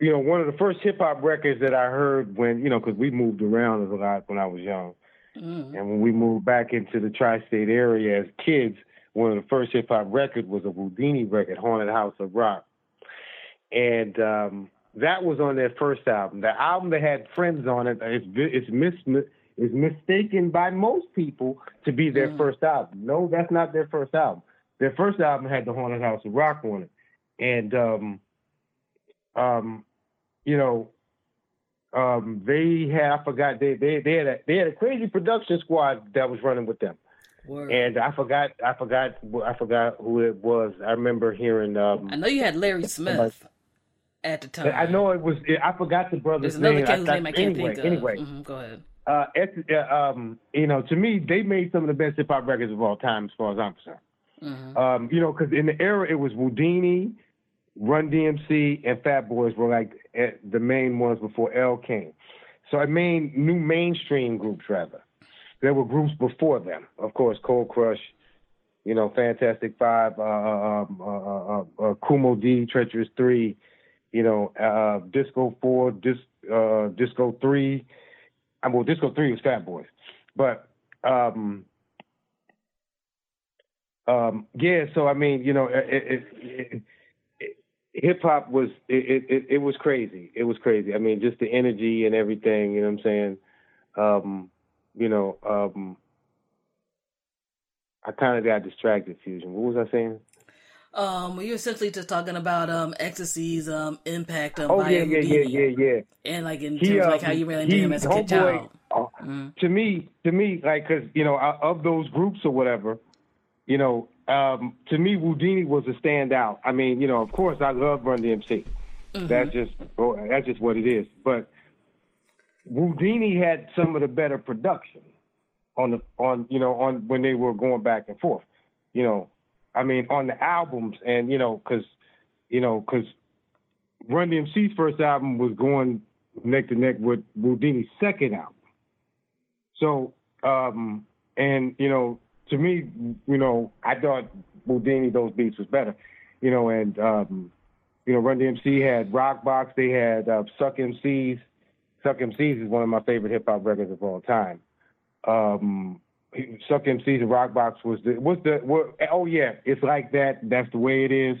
you know, one of the first hip hop records that I heard when you know, because we moved around a lot when I was young. Mhm. And when we moved back into the tri-state area as kids, one of the first hip hop records was a Whodini record, "Haunted House of Rock," and um, that was on their first album. The album that had "Friends" on it is it's mis- is mistaken by most people to be their first album. No, that's not their first album. Their first album had the "Haunted House of Rock" on it, and um, um, you know, um, they had I forgot they they they had a they had a crazy production squad that was running with them, Word. and I forgot I forgot I forgot who it was. I remember hearing. Um, I know you had Larry Smith at the time. I know it was. I forgot the brother's There's another name. I, name I can't anyway, think of. anyway, Mhm, go ahead. uh, uh, um, you know, to me, they made some of the best hip hop records of all time, as far as I'm concerned. Mhm. Um, you know, because in the era it was Whodini, Run DMC, and Fat Boys were like eh, the main ones before L came. So I mean, new mainstream groups rather. There were groups before them, of course, Cold Crush, you know, Fantastic Five, uh, uh, um, uh, uh, uh, Kool Moe Dee, Treacherous Three, you know, uh, Disco Four, Dis, uh, Disco Three. I mean, well, Disco Three was Fat Boys, but um, um, yeah. So I mean, you know, hip hop was it it was crazy. It was crazy. I mean, just the energy and everything. You know what I'm saying? Um, you know, um, I kind of got distracted. Fusion. What was I saying? Um, you're essentially just talking about um ecstasy's um impact on Oh yeah, yeah, yeah, yeah, yeah. and like in He, terms of like um, how you ran into him as a kid child. uh, Mhm. to me, to me, like, cause you know, uh, of those groups or whatever, you know, um, to me, Whodini was a standout. I mean, you know, of course, I love Run DMC. That's just, oh, that's just what it is. But Whodini had some of the better production on the on, you know, on when they were going back and forth. You know, I mean, on the albums, and you know, cause, you know, cause Run DMC's first album was going neck to neck with Whodini's second album. So, um, and you know, to me, you know, I thought Whodini those beats was better, you know, and um, you know, Run DMC had Rock Box, they had uh, Sucker MCs. Sucker MCs is one of my favorite hip hop records of all time. Um, Sucker MCs and Rock Box was the was the were, oh yeah, it's like that. That's the way it is.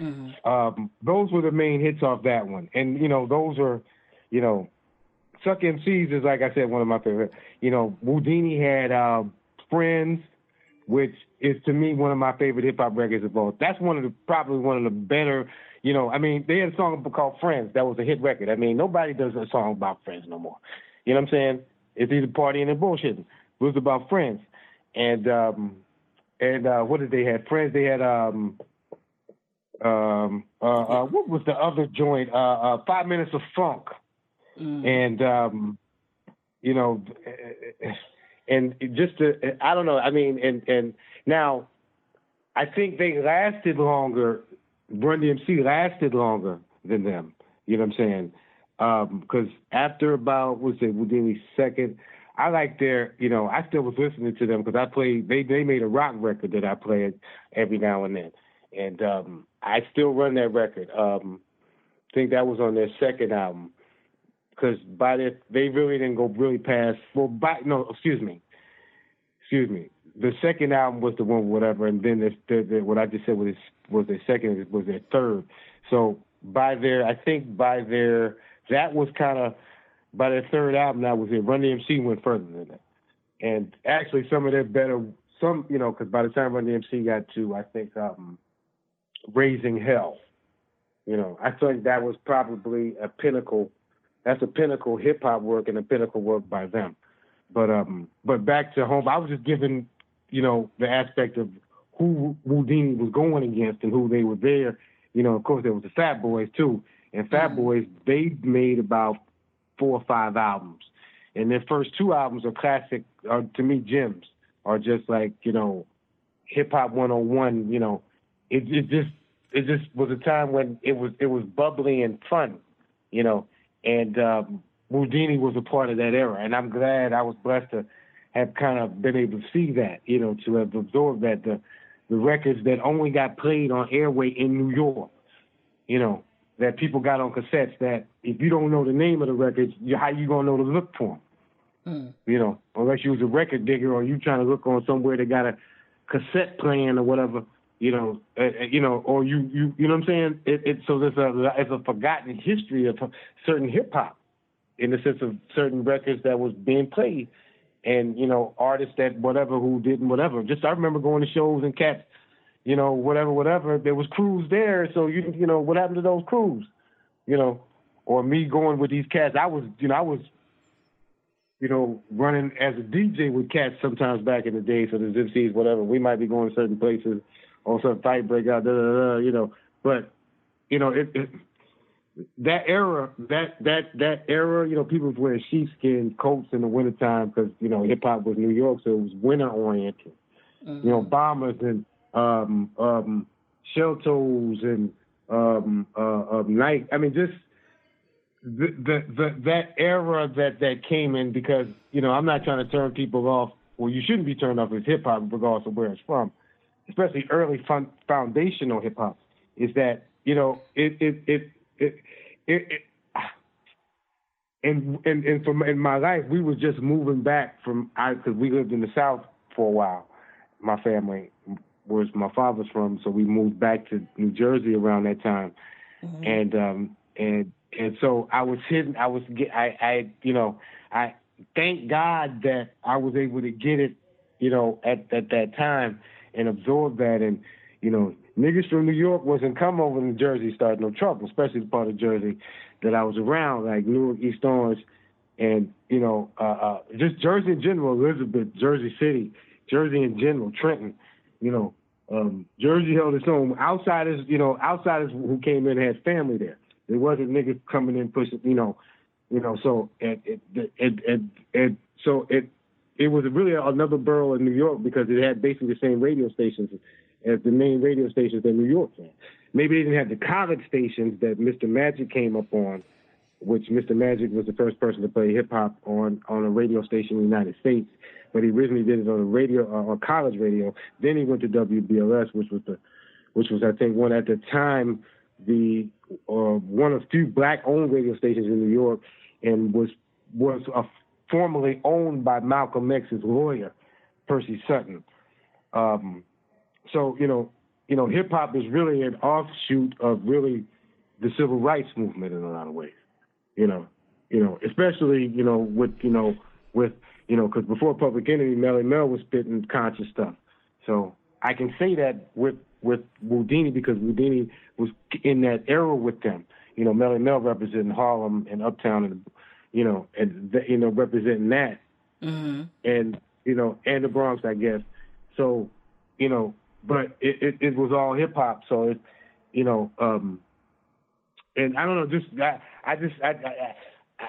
Mhm. Um, those were the main hits off that one, and you know, those are, you know, Sucker MCs is like I said, one of my favorite. You know, Whodini had um, Friends, which is to me one of my favorite hip hop records of all. That's one of the probably one of the better. You know, I mean, they had a song called Friends that was a hit record. I mean, nobody does a song about friends no more. You know what I'm saying? It's either partying and bullshitting. It was about friends, and um, and uh, what did they have? Friends. They had um, um, uh, uh, what was the other joint? Uh, uh, Five Minutes of Funk Mm. and um, you know, and just to, I don't know. I mean, and and now, I think they lasted longer. Run DMC lasted longer than them. You know what I'm saying? Because after about what's it, Whodini's second, I like their. You know, I still was listening to them because I played. They they made a rock record that I played every now and then, and um, I still run that record. Um, I think that was on their second album because by the they really didn't go really past. Well, by no, excuse me, excuse me. the second album was the one whatever, and then the, the, what I just said was was their second was their third. So by their, I think by their that was kind of by their third album that was it. Run DMC went further than that, and actually some of their better some you know because by the time Run DMC got to I think um, Raising Hell, you know I think that was probably a pinnacle. That's a pinnacle hip hop work and a pinnacle work by them. But um, but back to home, I was just giving, you know, the aspect of who Whodini was going against and who they were there. You know, of course there was the Fat Boys too, and Fat mm-hmm. Boys they made about four or five albums, and their first two albums are classic, are to me gems, are just like you know, hip hop 101. You know, it it just it just was a time when it was it was bubbly and fun, you know, and um, Whodini was a part of that era, and I'm glad I was blessed to have kind of been able to see that, you know, to have absorbed that the the records that only got played on airway in New York, you know, that people got on cassettes. That if you don't know the name of the records, you, how you gonna know to look for them? Mm. You know, unless you was a record digger or you trying to look on somewhere that got a cassette playing or whatever. You know, uh, you know, or you you you know what I'm saying? It, it so there's a it's a forgotten history of certain hip hop in the sense of certain records that was being played. And you know artists that whatever who didn't whatever. Just i remember going to shows and cats you know whatever whatever. There was crews there so you you know what happened to those crews? You know or me going with these cats. I was you know i was you know running as a dj with cats sometimes back in the day so the gypsies whatever. We might be going to certain places or some fight break out da, da, da, you know but you know it, it that era, that that that era, you know, people was wearing sheepskin coats in the wintertime because you know hip hop was New York, so it was winter oriented. Mm-hmm. You know, bombers and um, um, shell toes and um, uh, um, night. I mean, just the, the the that era that that came in because you know I'm not trying to turn people off. Well, you shouldn't be turned off as hip hop regardless of where it's from, especially early fun, foundational hip hop. Is that you know it it it it, it, it and and and from in my life, we were just moving back from I because we lived in the South for a while. My family was my father's from, so we moved back to New Jersey around that time, mm-hmm. and um and and so I was hidden. I was get I I you know I thank God that I was able to get it, you know, at at that time and absorb that and you know niggas from New York wasn't come over to Jersey starting no trouble, especially the part of Jersey that I was around, like Newark, East Orange, and you know, uh, uh, just Jersey in general, Elizabeth, Jersey City, Jersey in general, Trenton, you know, um, Jersey held its own. Outsiders, you know, outsiders who came in had family there. There wasn't niggas coming in pushing, you know, you know. So it, it, it, it, it so it, it was really another borough in New York because it had basically the same radio stations as the main radio stations that New York had. Maybe they didn't have the college stations that Mr. Magic came up on, which Mr. Magic was the first person to play hip hop on on a radio station in the United States. But he originally did it on a radio uh, on college radio. Then he went to WBLS, which was the which was I think one at the time the uh, one of few black owned radio stations in New York, and was was uh, formerly owned by Malcolm X's lawyer, Percy Sutton. Um, so you know, you know, hip hop is really an offshoot of really the civil rights movement in a lot of ways. You know, you know, especially you know with you know with you know because before Public Enemy, Melle Mel was spitting conscious stuff. So I can say that with with Whodini because Whodini was in that era with them. You know, Melle Mel representing Harlem and Uptown and you know and the, you know representing that mm-hmm. and you know and the Bronx, I guess. So you know but it, it, it was all hip hop. So it, you know, um, and I don't know, just I, I just I, I, I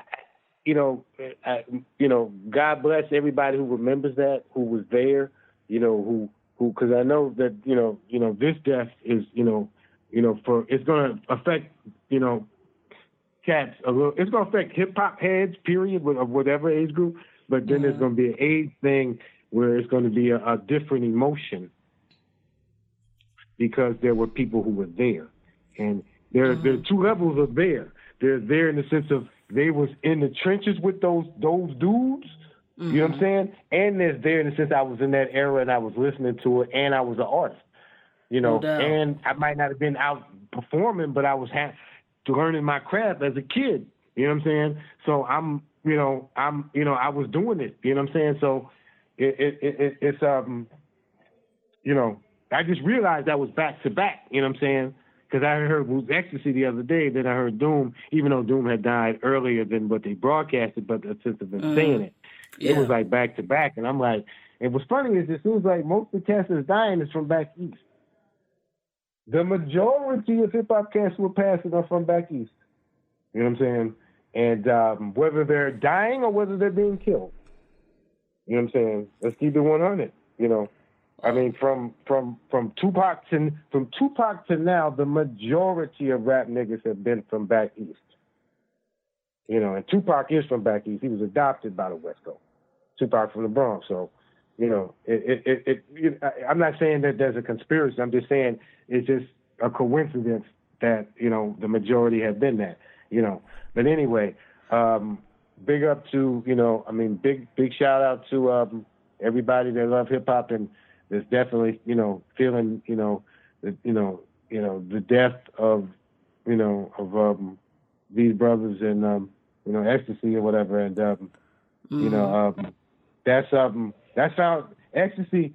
you know, I, you know, God bless everybody who remembers that, who was there, you know, who who because I know that you know, you know, this death is you know, you know, for it's going to affect you know, cats a little. It's going to affect hip hop heads, period, of whatever age group. But then mm-hmm. there's going to be an age thing where it's going to be a, a different emotion because there were people who were there. And there, mm-hmm. there are two levels of there. They're there in the sense of they was in the trenches with those those dudes You know what I'm saying? And there's there in the sense I was in that era and I was listening to it and I was an artist. You know, No and I might not have been out performing, but I was ha- learning my craft as a kid. You know what I'm saying? So I'm, you know, I'm, you know, I was doing it. You know what I'm saying? So it, it, it, it it's um, you know, I just realized that was back to back. You know what I'm saying? Because I heard was ecstasy the other day, then I heard Doom, even though Doom had died earlier than what they broadcasted, but since they've been saying it, it was like back to back, and I'm like, and what's funny is it seems like most of the cats that's dying is from back east. The majority of hip hop cats we're passing are from back east. You know what I'm saying? And um, whether they're dying or whether they're being killed. You know what I'm saying? Let's keep it 100. You know, I mean, from from from Tupac to from Tupac to now, the majority of rap niggas have been from back east. You know, and Tupac is from back east. He was adopted by the West Coast. Tupac from the Bronx. So, you know, it it it. it I'm not saying that there's a conspiracy. I'm just saying it's just a coincidence that you know the majority have been that. You know, but anyway, um, big up to you know, I mean, big big shout out to um, everybody that love hip hop and that's definitely you know feeling you know the you know you know the death of you know of um, these brothers and um, you know ecstasy or whatever and um, you know um, that's um that's found ecstasy.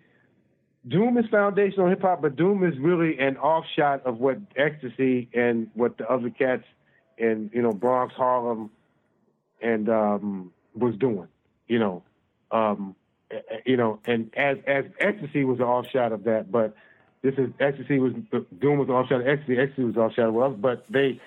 Doom is foundational hip hop, but Doom is really an offshot of what ecstasy and what the other cats in you know Bronx, Harlem, and um, was doing. You know, um, eh, eh, you know, and as as ecstasy was an offshot of that, but this is ecstasy was Doom was an offshot of ecstasy. Ecstasy was an offshot of us, but they,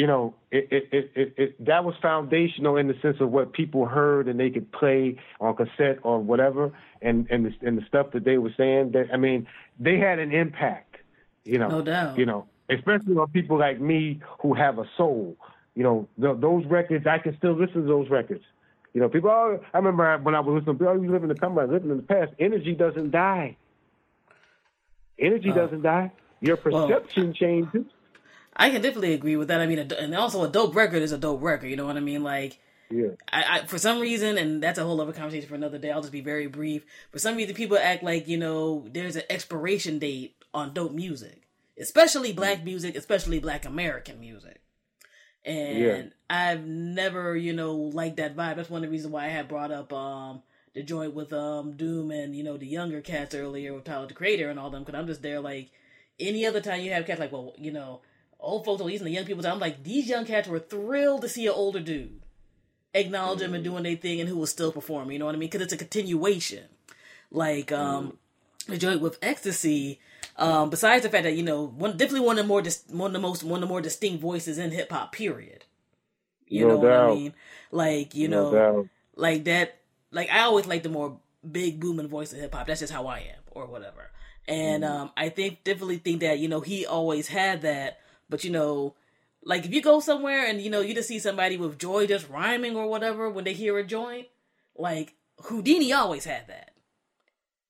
you know, it it, it it that was foundational in the sense of what people heard and they could play on cassette or whatever, and and the, and the stuff that they were saying. That I mean, they had an impact. You know, No doubt. You know, especially on people like me who have a soul. You know, th- those records, I can still listen to those records. You know, people. Oh, I remember when I was listening. to Oh, you live in the I living in the past. Energy doesn't die. Energy uh. doesn't die. Your perception changes. I can definitely agree with that. I mean, a, and also a dope record is a dope record. You know what I mean? Like, Yeah. I, I for some reason, and that's a whole other conversation for another day. I'll just be very brief. For some reason, people act like you know there's an expiration date on dope music, especially black music, especially black American music. And Yeah. I've never, you know, liked that vibe. That's one of the reasons why I had brought up um the joint with um Doom and you know the younger cats earlier with Tyler the Creator and all them. Because I'm just there like any other time you have cats like, well, you know, old folks are using the young people. I'm like, these young cats were thrilled to see an older dude acknowledge them and doing their thing and who was still performing. You know what I mean? Because it's a continuation. Like um, the joint with ecstasy. Um, besides the fact that you know, one definitely one of the more dis- one of the most one of the more distinct voices in hip hop. Period. You No know what I mean? Like you No know, doubt. like that. Like I always like the more big booming voice of hip hop. That's just how I am, or whatever. And Mm-hmm. um, I think definitely think that you know he always had that. But you know, like if you go somewhere and you know you just see somebody with joy just rhyming or whatever when they hear a joint, like Whodini always had that.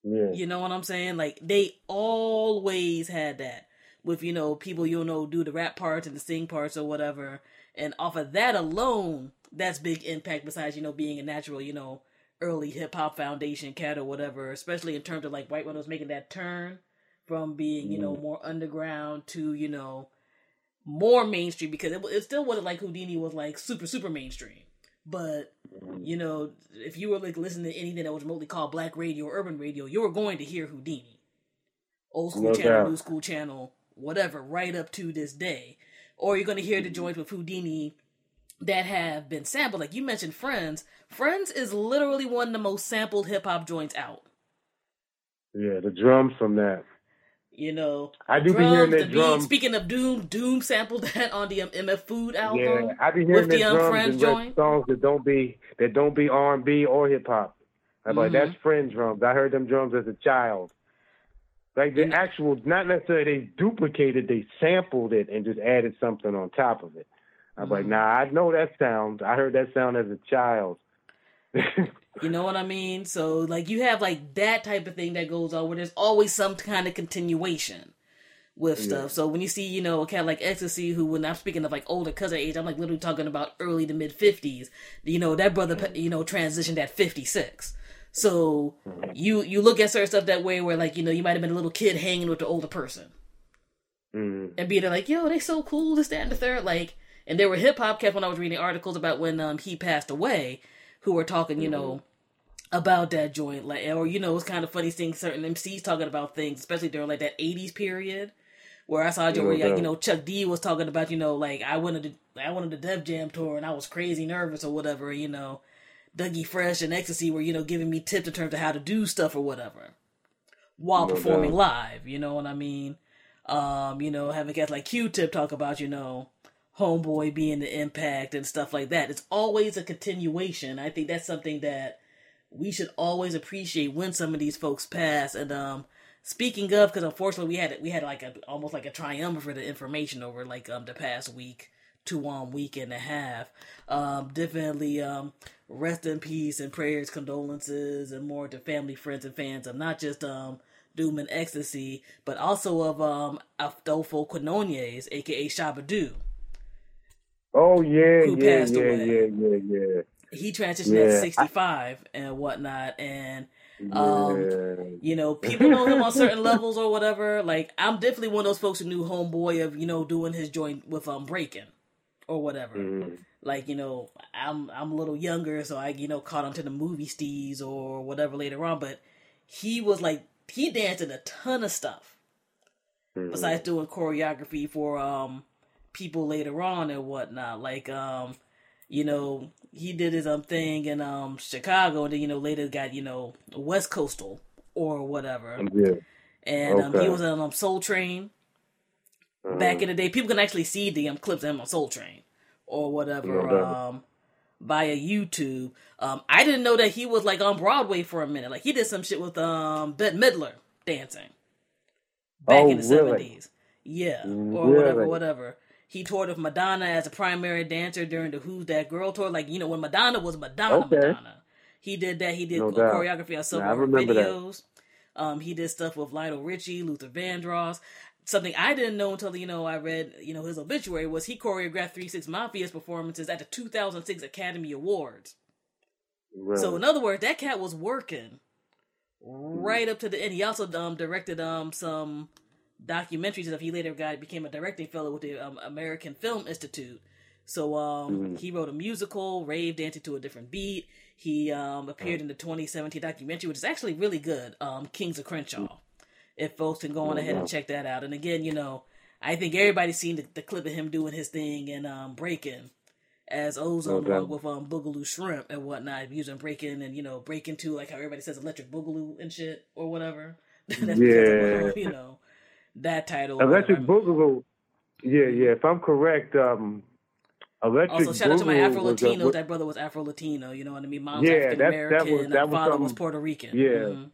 Yeah. You know what I'm saying? Like they always had that with you know people you know do the rap parts and the sing parts or whatever, and off of that alone, that's big impact. Besides you know being a natural you know early hip hop foundation cat or whatever, especially in terms of like White was making that turn from being you know mm. more underground to you know more mainstream because it, it still wasn't like Whodini was like super super mainstream. But you know, if you were like listening to anything that was remotely called black radio or urban radio, you were going to hear Whodini, old school No channel, doubt. new school channel, whatever, right up to this day. Or you're going to hear the joints with Whodini that have been sampled. Like you mentioned, Friends. Friends is literally one of the most sampled hip hop joints out. Yeah. The drums from that. You know, I do be drums, hearing the that drum. Speaking of Doom, Doom sampled that on the um, MF Food album. Yeah, I be hearing with the the um, drums and joint. songs that don't be that don't be R and B or hip hop. I'm like, Mm-hmm. that's friend drums. I heard them drums as a child. Like the actual, not necessarily they duplicated, they sampled it and just added something on top of it. I'm like, Mm-hmm. nah, I know that sound. I heard that sound as a child. You know what I mean? So like you have like that type of thing that goes on where there's always some kind of continuation with stuff. So when you see, you know, a cat like Ecstasy, who when I'm speaking of like older cousin age, I'm like literally talking about early to mid 50s. You know, that brother, you know, transitioned at 56. So you you look at certain stuff that way, where like you know you might have been a little kid hanging with the older person, Mm. and being like, yo, they so cool, this, that, and the third. Like, and there were hip hop cats when I was reading articles about when um he passed away, who were talking, you know, about that joint, like, or you know, it's kind of funny seeing certain MCs talking about things, especially during like that '80s period, where I saw a joint where like, you know Chuck D was talking about, you know, like I wanted to, I wanted the Def Jam tour and I was crazy nervous or whatever, you know. Dougie Fresh and Ecstasy were, you know, giving me tips in terms of how to do stuff or whatever while No performing doubt. live, you know what I mean? Um, you know, having guys like Q Tip talk about, you know, Homeboy being the impact and stuff like that. It's always a continuation. I think that's something that we should always appreciate when some of these folks pass. And um speaking of, because unfortunately we had we had like a almost like a triumvirate the information over like um the past week, two um week and a half. Um definitely um rest in peace and prayers, condolences, and more to family, friends, and fans of not just um Doom and Ecstasy, but also of um Adolfo Quinones, aka Shabadoo. Oh yeah, Who yeah, passed yeah, away. yeah, yeah, yeah, He transitioned Yeah, at 65 and whatnot, and um, yeah. you know, people know him on certain levels or whatever. Like, I'm definitely one of those folks who knew Homeboy of you know doing his joint with um breaking or whatever. Mhm. Like, you know, I'm I'm a little younger, so I you know caught onto the movie steez or whatever later on. But he was like he danced in a ton of stuff Mhm. besides doing choreography for um people later on and whatnot. Like um, you know, he did his um thing in um Chicago and then, you know, later got, you know, West Coastal or whatever. yeah. And um, he was on um, Soul Train back in the day. People can actually see the um, clips of him on Soul Train or whatever No um via YouTube. Um I didn't know that he was like on Broadway for a minute. Like he did some shit with um Bette Midler dancing back Oh, in the really? seventies. Yeah. Or whatever, Really? whatever. He toured with Madonna as a primary dancer during the Who's That Girl tour. Like, you know, when Madonna was Madonna Okay. Madonna. He did that. He did No choreography on some Yeah, her that. videos. Um, he did stuff with Lionel Richie, Luther Vandross. Something I didn't know until you know I read you know his obituary was he choreographed Three Six Mafia's performances at the 2006 Academy Awards. Really. So in other words, that cat was working right up to the end. He also um, directed um some documentaries and stuff. He later got became a directing fellow with the um, American Film Institute. So um he wrote a musical, Rave Dancing to a Different Beat. He um appeared in the 2017 documentary, which is actually really good. Um Kings of Crenshaw. If folks can go on ahead and check that out. And again, you know, I think everybody's seen the, the clip of him doing his thing and um breaking as Ozone Okay. with um Boogaloo Shrimp and whatnot, using breaking and you know breaking to like how everybody says electric boogaloo and shit or whatever. That's because of, Yeah. you know that title. Electric. Boogaloo. Yeah, yeah. If I'm correct, um, Electric Also, shout out to my Afro a- Latinos. That brother was Afro Latino. You know what I mean? Mom's Yeah, African that- that was- American. that was father was Puerto Rican. Yeah. Mhm.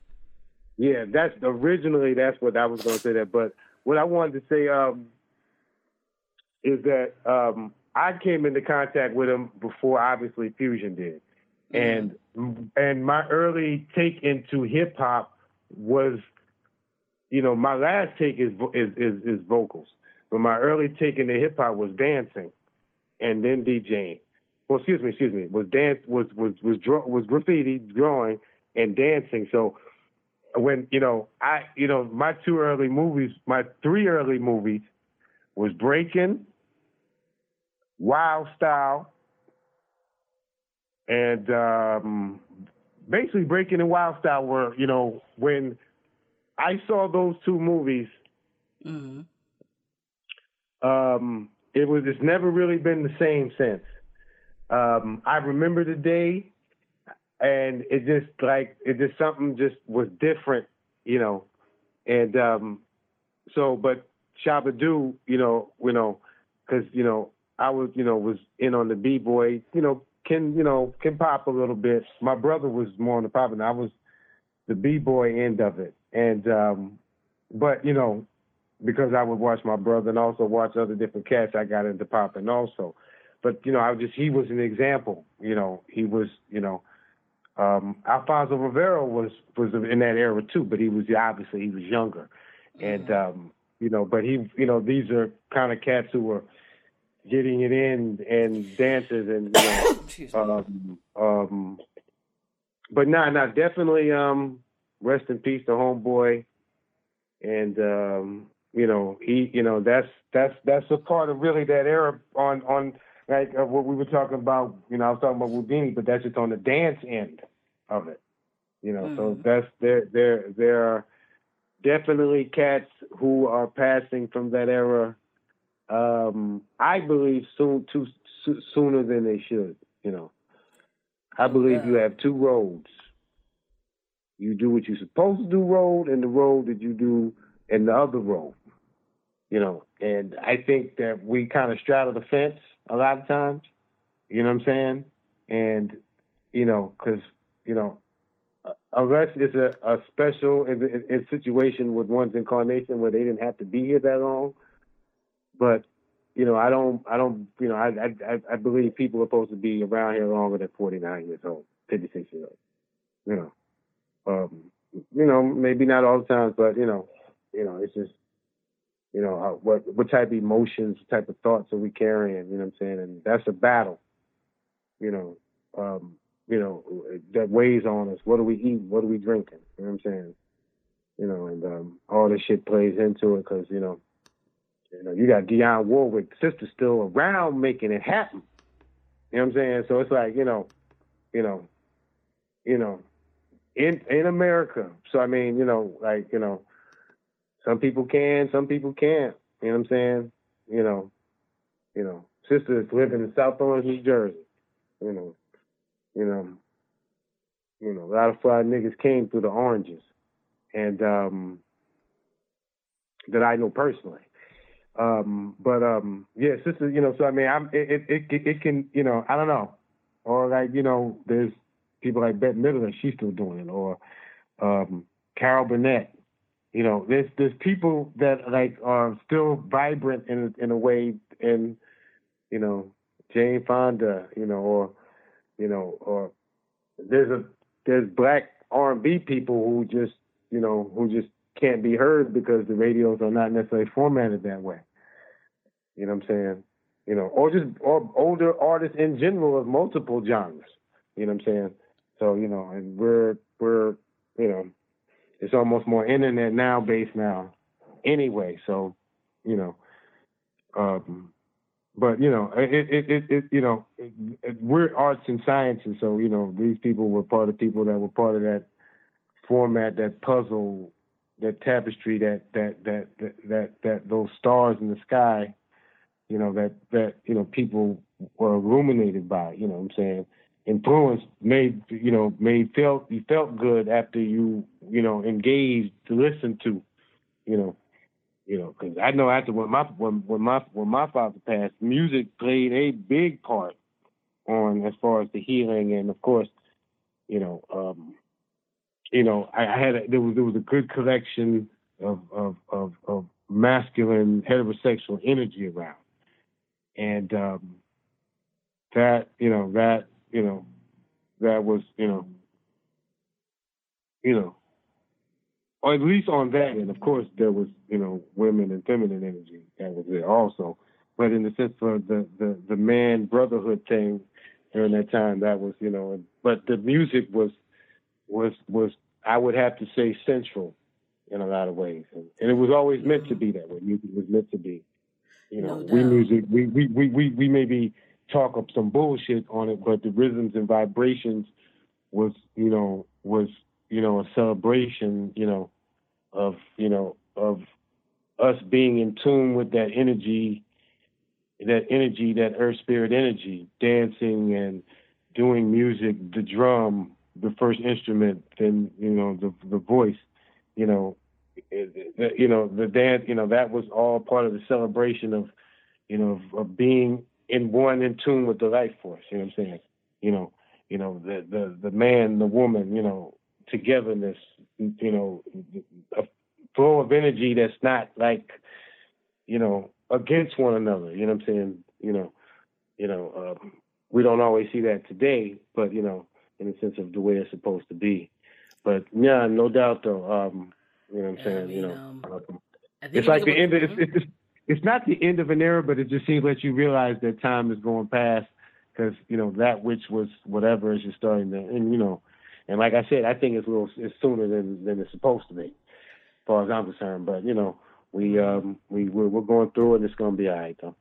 Yeah, that's originally that's what I was going to say that. But what I wanted to say um, is that um, I came into contact with him before obviously Fusion did, and and my early take into hip hop was, you know, my last take is is is, is vocals, but my early take into hip hop was dancing, and then DJing. Well, excuse me, excuse me, was dance was was was draw, was graffiti, drawing, and dancing. So when you know I you know my two early movies, my three early movies was Breaking, Wild Style, and um, basically Breaking and Wild Style were you know when I saw those two movies, Mhm. um, it was it's never really been the same since. Um, I remember the day, and it just like it just something just was different, you know, and um, so but Shabadoo, you know, you know, because you know I was you know was in on the b boy, you know, can you know can pop a little bit. My brother was more on the pop, and I was the b boy end of it, and um, but you know because I would watch my brother and also watch other different cats, I got into popping also. But you know, I was just he was an example. You know, he was you know, um, Alfonso Ribeiro was was in that era too, but he was obviously he was younger, and um, you know, but he, you know, these are kind of cats who were getting it in and dancers and you know, um, um, but nah, nah, definitely. Um, rest in peace to homeboy, and um, you know he, you know that's that's that's a part of really that era on on like of what we were talking about. You know, I was talking about Whodini, but that's just on the dance end of it. You know, so Mhm. that's there there there are definitely cats who are passing from that era. Um, I believe soon too so, sooner than they should. You know, I believe you have two roads. You do what you're supposed to do road, and the road that you do, and the other road. You know, and I think that we kind of straddle the fence a lot of times. You know what I'm saying? And you know, because you know, unless it's a, a special in, in, in situation with one's incarnation where they didn't have to be here that long. But you know, I don't, I don't, you know, I, I, I- believe people are supposed to be around here longer than 49 years old, 56 years old. You know, um, you know, maybe not all the times, but you know, you know, it's just, you know, how, what what type of emotions, type of thoughts are we carrying? You know what I'm saying? And that's a battle. You know, um, you know, that weighs on us. What are we eating? What are we drinking? You know what I'm saying? You know, and um, all this shit plays into it because you know, you know, you got Dionne Warwick, sister still around making it happen. You know what I'm saying? So it's like, you know, you know, you know, in in America. So I mean, you know, like, you know, some people can, some people can't. You know what I'm saying? You know, you know, sister is living in South Orange, New Jersey. You know, you know, you know, a lot of fly niggas came through the oranges, and um, that I know personally. Um, but um, yeah, sister, you know, so I mean, I'm it it, it it can you know I don't know, or like you know, there's people like Bette Midler, she's still doing it, or um, Carol Burnett. You know, there's there's people that like are still vibrant in in a way, and you know, Jane Fonda, you know, or you know, or there's a there's black R and B people who just you know who just can't be heard because the radios are not necessarily formatted that way. You know what I'm saying? You know, or just or older artists in general of multiple genres. You know what I'm saying? So you know, and we're we're you know, it's almost more internet now based now, anyway. So you know, um, but you know, it it it, it you know, it, it, we're arts and sciences, so you know, these people were part of people that were part of that format, that puzzle, that tapestry, that that that that that, that those stars in the sky, you know, that that you know people were illuminated by. You know, what I'm saying influenced, made you know, made felt you felt good after you you know engaged to listen to, you know. You know, because I know after when my when when my when my father passed, music played a big part on as far as the healing, and of course, you know, um, you know, I, I had a, there was there was a good collection of of of, of masculine heterosexual energy around, and um, that you know that you know that was you know you know or at least on that and of course there was you know women and feminine energy that was there also. But in the sense for the the the man brotherhood thing during that time that was you know but the music was was was I would have to say central in a lot of ways. And, and it was always meant to be that way. Music was meant to be you know No we music we we we we, we maybe talk up some bullshit on it but the rhythms and vibrations was you know was you know a celebration you know of you know of us being in tune with that energy that energy that earth spirit energy dancing and doing music the drum the first instrument then you know the the voice you know you know the dance you know that was all part of the celebration of you know of, of being in one in tune with the life force you know what i'm saying? You know you know the the the man the woman you know togetherness you know a flow of energy that's not like you know against one another you know what i'm saying? You know you know um, we don't always see that today but you know in the sense of the way it's supposed to be. But yeah no doubt though um you know what i'm Yeah, I saying you know um, It's like the end. Of, it's, it's it's not the end of an era, but it just seems like you realize that time is going past because you know that which was whatever is just starting to, and you know, and like I said, I think it's a little it's sooner than than it's supposed to be, as far as I'm concerned. But you know, we um we we're, we're going through it, and it's going to be all right though.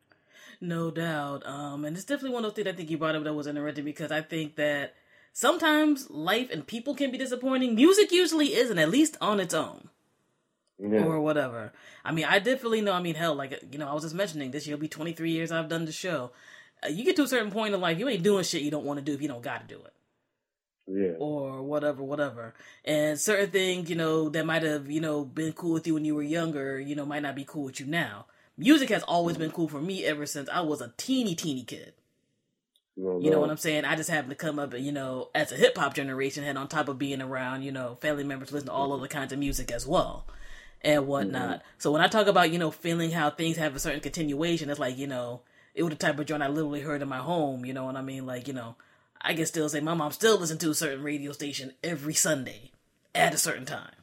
No doubt. Um, and it's definitely one of those things I think you brought up that was interesting because I think that sometimes life and people can be disappointing. Music usually isn't, at least on its own Yeah. or whatever. I mean, I definitely know. I mean, hell, like you know, I was just mentioning this year will be 23 years I've done the show. Uh, you get to a certain point in life, you ain't doing shit you don't want to do if you don't got to do it. yeah. or whatever, whatever. And certain things, you know, that might have, you know, been cool with you when you were younger, you know, might not be cool with you now. Music has always been cool for me ever since I was a teeny, teeny kid. You know no. what I'm saying? I just happened to come up, you know, as a hip hop generation, and on top of being around, you know, family members listen to all other kinds of music as well and whatnot. So when I talk about, you know, feeling how things have a certain continuation, it's like, you know, it was the type of joint I literally heard in my home, you know what I mean? Like, you know, I can still say my mom still listens to a certain radio station every Sunday at a certain time.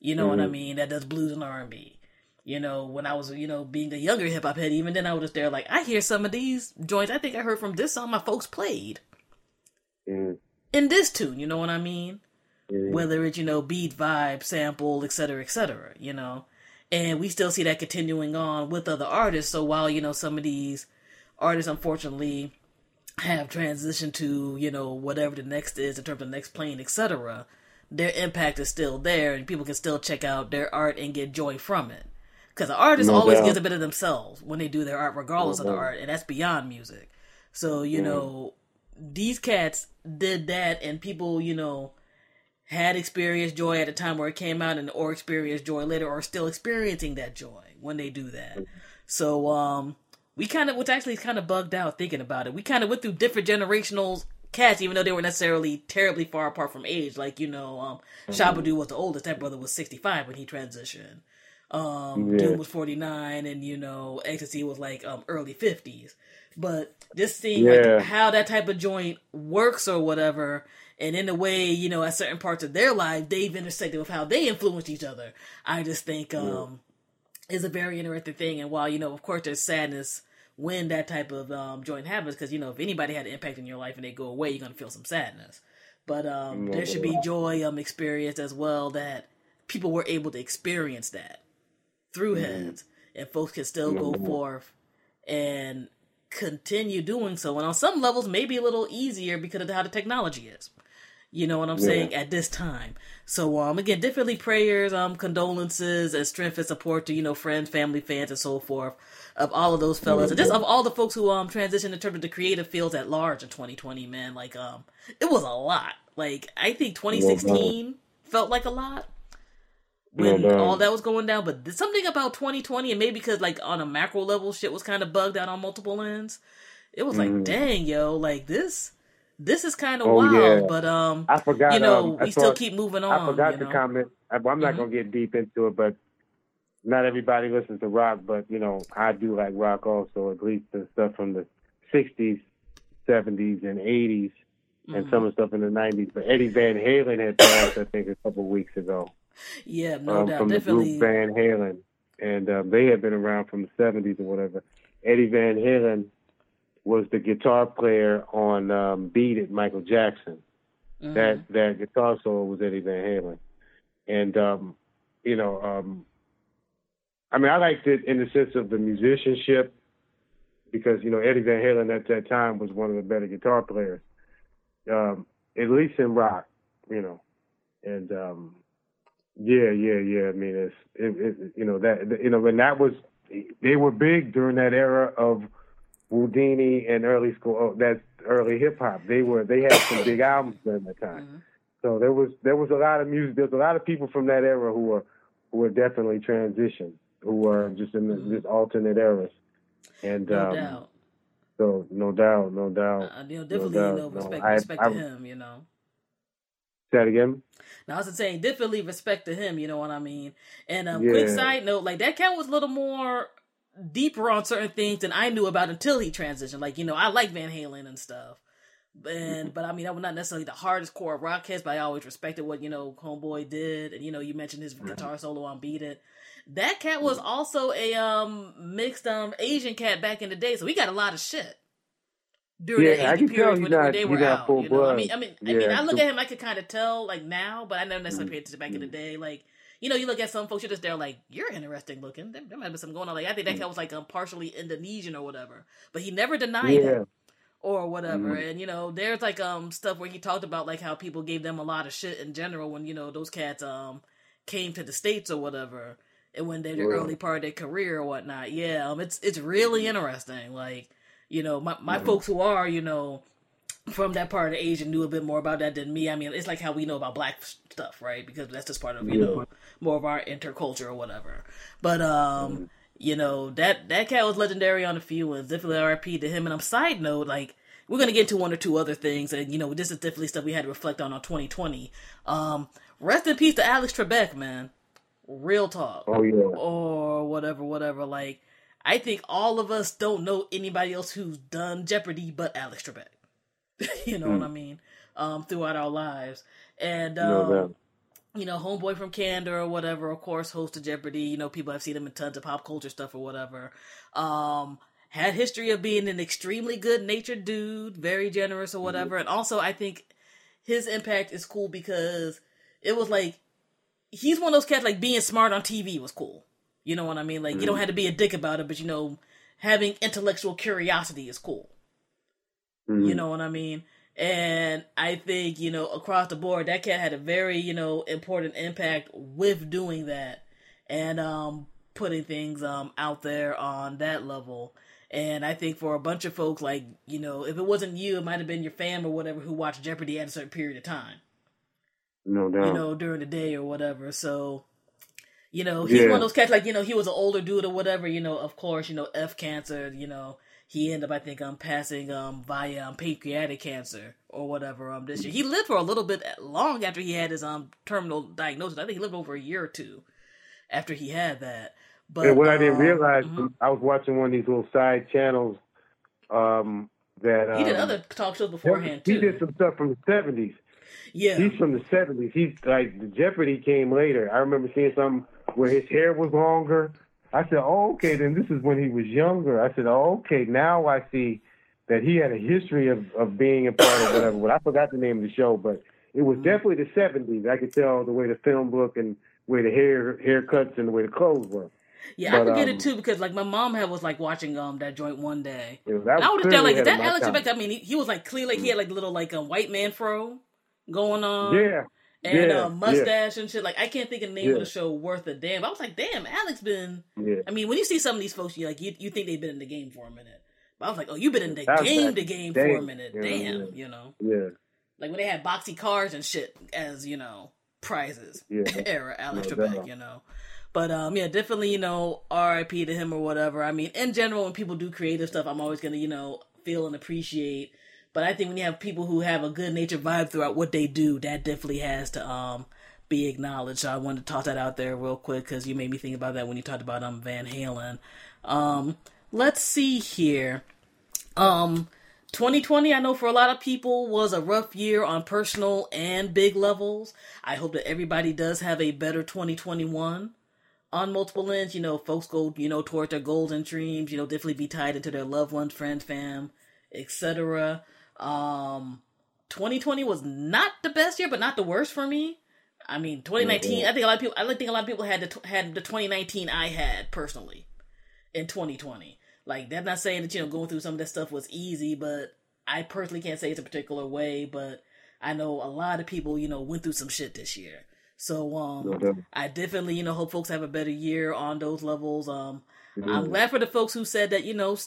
You know what I mean? That does blues and R and B. You know, when I was, you know, being a younger hip hop head, even then I was just there like, I hear some of these joints I think I heard from this song my folks played Mm, in this tune, you know what I mean? Mm, Whether it's, you know, beat, vibe, sample, etc., cetera, et cetera, you know? And we still see that continuing on with other artists. So while, you know, some of these artists unfortunately have transitioned to, you know, whatever the next is in terms of next plane, etc., their impact is still there and people can still check out their art and get joy from it. Because the artist No always doubt. gives a bit of themselves when they do their art, regardless of the doubt. art, and that's beyond music. So, you know, these cats did that and people, you know, had experienced joy at a time where it came out and or experienced joy later or still experiencing that joy when they do that. So um we kind of which actually kind of bugged out thinking about it. We kind of went through different generational cats even though they were necessarily terribly far apart from age. Like, you know, um Shabadoo was the oldest, that brother was 65 when he transitioned. Um Yeah. Doom was 49 and you know, Ecstasy was like um early 50s. But just seeing Yeah. like how that type of joint works or whatever, and in a way, you know, at certain parts of their life, they've intersected with how they influence each other. I just think um is a very interesting thing. And while you know, of course, there's sadness when that type of um, joint happens, because you know, if anybody had an impact in your life and they go away, you're gonna feel some sadness. But um, there should be joy um experienced as well that people were able to experience that through heads, and folks can still go forth and continue doing so. And on some levels, maybe a little easier because of how the technology is. You know what I'm saying? At this time. So um again, definitely prayers, um, condolences and strength and support to, you know, friends, family, fans and so forth of all of those fellas. And just of all the folks who um transitioned in terms of the creative fields at large in twenty twenty, man. Like um it was a lot. Like I think twenty sixteen felt like a lot when No all that was going down, but something about 2020, and maybe because like on a macro level, shit was kind of bugged out on multiple ends. It was like, dang, yo, like this, this is kind of Mm-hmm. Oh, wild. yeah. But um, I forgot. you know, um, we still thought- keep moving on. I forgot to know? comment. I, I'm not Mhm. gonna get deep into it, but not everybody listens to rock. But you know, I do like rock also. At least the stuff from the '60s, '70s, and '80s, Mm-hmm. and some of the stuff in the '90s. But Eddie Van Halen had passed, I think, a couple weeks ago. Yeah, no um, doubt, from definitely. the group Van Halen, and um, they had been around from the '70s or whatever. Eddie Van Halen was the guitar player on um, "Beat It," Michael Jackson. Mhm. That that guitar solo was Eddie Van Halen, and um, you know, um, I mean, I liked it in the sense of the musicianship because you know Eddie Van Halen at that time was one of the better guitar players, um, at least in rock, you know, and um, yeah, yeah, yeah. I mean, it's it, it, you know that you know when that was they were big during that era of Whodini and early school. Oh, that's early hip hop. They were they had some big albums during that time. Mhm. So there was there was a lot of music. There's a lot of people from that era who were who were definitely transitioned, who were just in the, this alternate eras. And no um, doubt. so no doubt, no doubt. Uh, you know, definitely, doubt, you know, no. respect, I- respect I- to him. You know. Say that again. Now I was saying definitely respect to him, you know what I mean? And um quick side note, like that cat was a little more deeper on certain things than I knew about until he transitioned. Like, you know, I like Van Halen and stuff. And but I mean that was not necessarily the hardest core of rock heads, but I always respected what, you know, Homeboy did. And you know, you mentioned his guitar solo on Beat It. that cat was also a um mixed um Asian cat back in the day, so we got a lot of shit during Yeah, the Asian period when, when they were out. full You know? I mean, I mean, I mean, I look at him, I could kind of tell like now, but I never necessarily paid attention back in the day. Like, you know, you look at some folks, you're just there like, you're interesting looking. There, there might be something going on. Like, I think that cat was like um partially Indonesian or whatever, but he never denied Yeah. it or whatever. And you know, there's like um stuff where he talked about like how people gave them a lot of shit in general when you know those cats um came to the states or whatever, and when they're the Right. early part of their career or whatnot. Yeah, um, it's it's really interesting. Like you know, my my folks who are you know from that part of Asia knew a bit more about that than me. I mean, it's like how we know about black stuff, right? Because that's just part of you know more of our interculture or whatever. But um, you know that that cat was legendary on a few ones. Definitely R.I.P. to him. And I'm side note, like we're gonna get into one or two other things, and you know this is definitely stuff we had to reflect on on 2020. Um, rest in peace to Alex Trebek, man. Real talk Oh yeah. or whatever, whatever. Like, I think all of us don't know anybody else who's done Jeopardy but Alex Trebek. you know what I mean? Um, throughout our lives, and um, No you know, homeboy from Canada or whatever, of course, host of Jeopardy. You know, people have seen him in tons of pop culture stuff or whatever. Um, had history of being an extremely good natured dude, very generous or whatever. And also, I think his impact is cool because it was like he's one of those cats like being smart on TV was cool. You know what I mean? Like you don't have to be a dick about it, but you know, having intellectual curiosity is cool. Mm-hmm. You know what I mean? And I think, you know, across the board, that cat had a very, you know, important impact with doing that and um putting things um out there on that level. And I think for a bunch of folks, like, you know, if it wasn't you, it might have been your fam or whatever who watched Jeopardy at a certain period of time No doubt. you know, during the day or whatever. So, you know, he's Yeah. one of those cats like, you know, he was an older dude or whatever, you know, of course, you know, F cancer, you know, he ended up, I think, um, passing, um, via, um, pancreatic cancer or whatever, um, this year. He lived for a little bit long after he had his, um, terminal diagnosis. I think he lived over a year or two after he had that. But, and what I didn't um, realize, mhm. I was watching one of these little side channels um, that um, he did other talk shows beforehand, He too. did some stuff from the seventies. yeah. He's from the seventies. He's like the Jeopardy came later. I remember seeing something where his hair was longer. I said, "Oh, okay, then this is when he was younger." I said, "Oh, okay, now I see that he had a history of of being a part of whatever." But I forgot the name of the show, but it was Mm-hmm. definitely the seventies. I could tell the way the film looked and where the hair haircuts and the way the clothes were. Yeah, I but, forget um, it too because like my mom had was like watching um that joint one day. Know, that I just clearly there like, is that Alex. Trebek? I mean, he, he was like clearly like he had like little like a white man fro going on. Yeah, And yeah, a yeah. mustache and shit. Like I can't think of the name of the show worth a damn. I was like, damn, Alex been. yeah. I mean, when you see some of these folks, you like you you think they've been in the game for a minute. But I was like, oh, you've been in the game, the game the for a minute. Yeah, damn, yeah. you know, Yeah, like when they had boxy cars and shit as you know prizes. Yeah. Era Alex No Trebek, you know. But um, yeah, definitely, you know, R.I.P. to him or whatever. I mean, in general, when people do creative stuff, I'm always gonna, you know, feel and appreciate. But I think when you have people who have a good nature vibe throughout what they do, that definitely has to um be acknowledged. So I wanted to toss that out there real quick because you made me think about that when you talked about um Van Halen. Um, let's see here. Um, 2020, I know for a lot of people was a rough year on personal and big levels. I hope that everybody does have a better 2021 on multiple ends. You know, folks go, you know, toward their goals and dreams, you know, definitely be tied into their loved ones, friends, fam, etc. Um, 2020 was not the best year, but not the worst for me. I mean, 2019, I think a lot of people, I think a lot of people had the, had the 2019 I had personally in 2020. Like, that's not saying that, you know, going through some of that stuff was easy, but I personally can't say it's a particular way, but I know a lot of people, you know, went through some shit this year. So, um, No. I definitely, you know, hope folks have a better year on those levels. Um, I'm glad for the folks who said that, you know,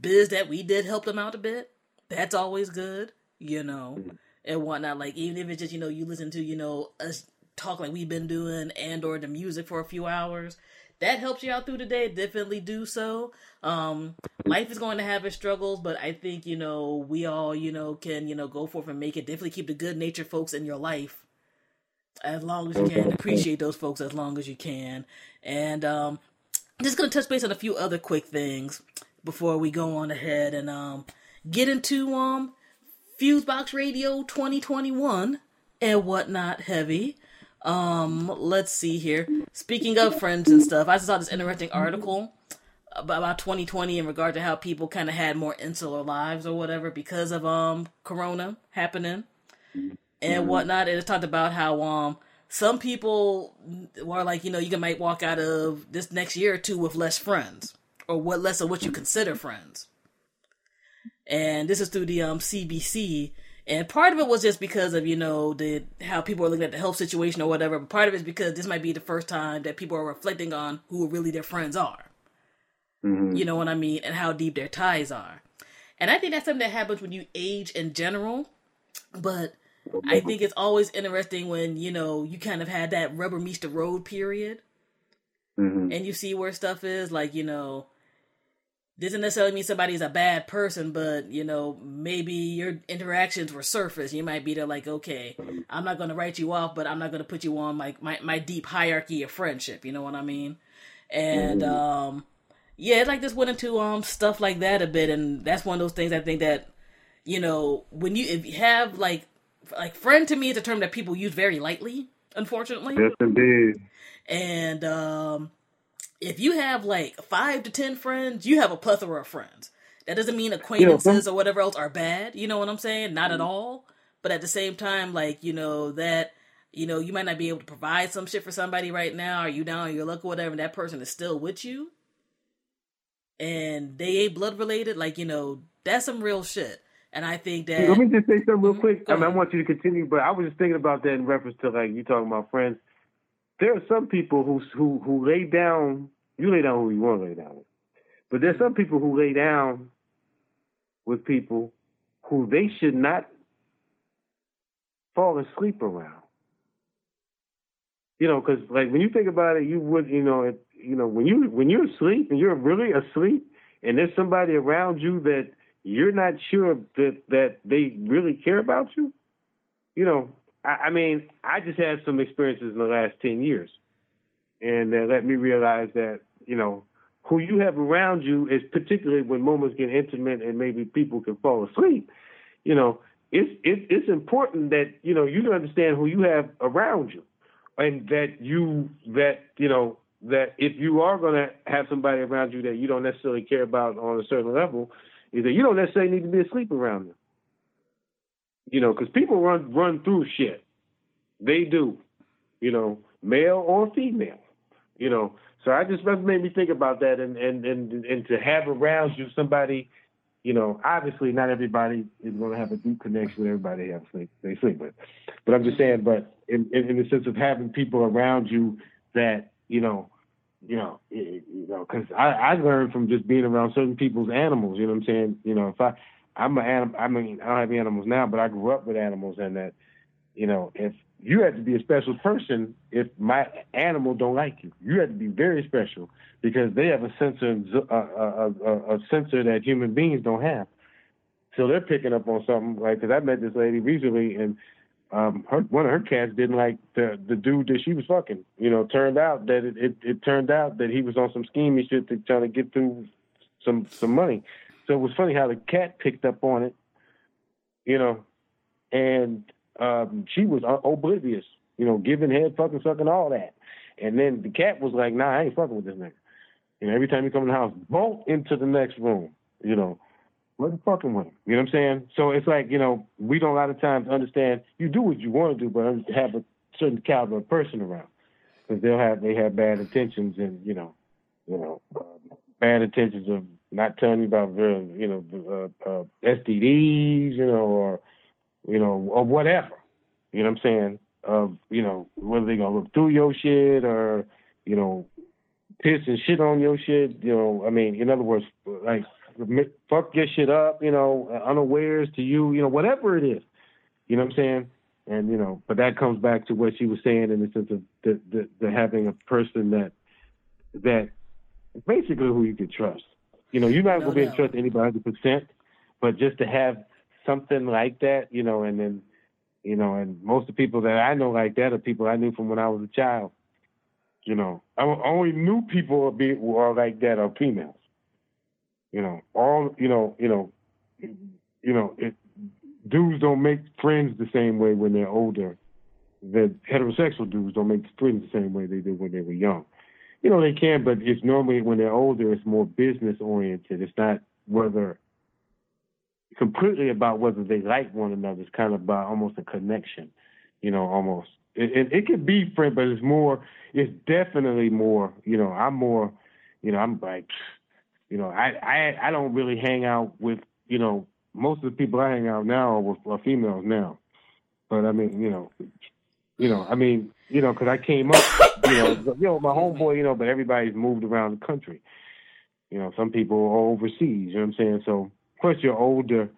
biz that we did help them out a bit. That's always good, you know, and whatnot. Like, even if it's just, you know, you listen to, you know, us talk like we've been doing and or the music for a few hours, that helps you out through the day, definitely do so. Um, life is going to have its struggles, but I think, you know, we all, you know, can, you know, go forth and make it. Definitely keep the good natured folks in your life as long as you can. Appreciate those folks as long as you can. And um just gonna touch base on a few other quick things before we go on ahead and um get into um Fusebox Radio 2021 and whatnot heavy. Um, let's see here. Speaking of friends and stuff, I just saw this interesting article about 2020 in regard to how people kind of had more insular lives or whatever because of um corona happening and whatnot and it talked about how um some people were like you know you might walk out of this next year or two with less friends or what less of what you consider friends and this is through the um cbc and part of it was just because of you know the how people are looking at the health situation or whatever but part of it is because this might be the first time that people are reflecting on who really their friends are you know what I mean, and how deep their ties are. And I think that's something that happens when you age in general. But I think it's always interesting when, you know, you kind of had that rubber meets the road period Mm-hmm. and you see where stuff is. Like, you know, doesn't necessarily mean somebody's a bad person, but, you know, maybe your interactions were surface. You might be there like, okay, I'm not going to write you off, but I'm not going to put you on my, my, my deep hierarchy of friendship. You know what I mean? And, um, yeah, it like just went into um stuff like that a bit, and that's one of those things I think that you know when you if you have like like friend to me is a term that people use very lightly, unfortunately, Yes, indeed. and um if you have like five to ten friends, you have a plethora of friends. That doesn't mean acquaintances or whatever else are bad. You know what I'm saying? Not at mm-hmm. all. But at the same time, like you know that you know you might not be able to provide some shit for somebody right now, Are you down on your luck or whatever, and that person is still with you and they ain't blood related, like, you know, that's some real shit. And I think that Let me just say something real quick. I mean, I want you to continue, but I was just thinking about that in reference to like you talking about friends. There are some people who who who lay down. You lay down who you want to lay down with, but there's some people who lay down with people who they should not fall asleep around. You know, because like when you think about it, you would you know it, you know when you when you're asleep and you're really asleep, and there's somebody around you that you're not sure that that they really care about you. You know, I, mean, I just had some experiences in the last ten years, and that let me realize that you know who you have around you is particularly when moments get intimate and maybe people can fall asleep. You know, it's it's it's important that you know you understand who you have around you, and that you that you know that if you are going to have somebody around you that you don't necessarily care about on a certain level, is that you don't necessarily need to be asleep around them. You know, because people run run through shit. They do. You know, male or female. You know, so I just that made me think about that, and and and and to have around you somebody. You know, obviously not everybody is going to have a deep connection with everybody they have sleep they sleep with, but I'm just saying. But in, in in the sense of having people around you that you know, you know, it, you know, because I I learned from just being around certain people's animals. You know what I'm saying? You know, if I I'm an anim, I mean I don't have animals now, but I grew up with animals, and that you know if you had to be a special person if my animal don't like you. You had to be very special because they have a sensor, uh, a, a, a sensor that human beings don't have. So they're picking up on something. Like, because I met this lady recently, and um, her one of her cats didn't like the the dude that she was fucking. You know, turned out that it it, it turned out that he was on some schemey shit to try to get through some some money. So it was funny how the cat picked up on it. You know, and um, she was oblivious, you know, giving head, fucking, sucking, all that. And then the cat was like, "Nah, I ain't fucking with this nigga." You know, every time you come in the house, bolt into the next room. You know, wasn't fucking with him. You know what I'm saying? So it's like, you know, we don't a lot of times understand. You do what you want to do, but have a certain caliber of person around because they'll have they have bad intentions and you know, you know, um, bad intentions of not telling you about you know, uh, uh, STDs, you know, or you know, or whatever. You know what I'm saying? Of you know, whether they gonna look through your shit or you know, piss and shit on your shit. You know, I mean, in other words, like fuck your shit up. You know, unawares to you. You know, whatever it is. You know what I'm saying? And you know, but that comes back to what she was saying in the sense of the the, the having a person that that basically who you can trust. You know, you're not No gonna be to doubt. trust anybody 100, percent but just to have something like that, you know, and then, you know, and most of the people that I know like that are people I knew from when I was a child. You know, I only knew people be who are like that are females. You know, all you know, you know, you know, it, dudes don't make friends the same way when they're older the heterosexual dudes don't make friends the same way they did when they were young. You know, they can, but it's normally when they're older, it's more business oriented. It's not whether completely about whether they like one another. It's kind of about almost a connection, you know, almost. It, it, it could be friend, but it's more, it's definitely more, you know, I'm more, you know, I'm like, you know, I, I, I don't really hang out with, you know, most of the people I hang out now are with are females now. But I mean, you know, you know, I mean, you know, because I came up, you know, you know, my homeboy, you know, but everybody's moved around the country. You know, some people are overseas. You know what I'm saying? So, of course, you're older,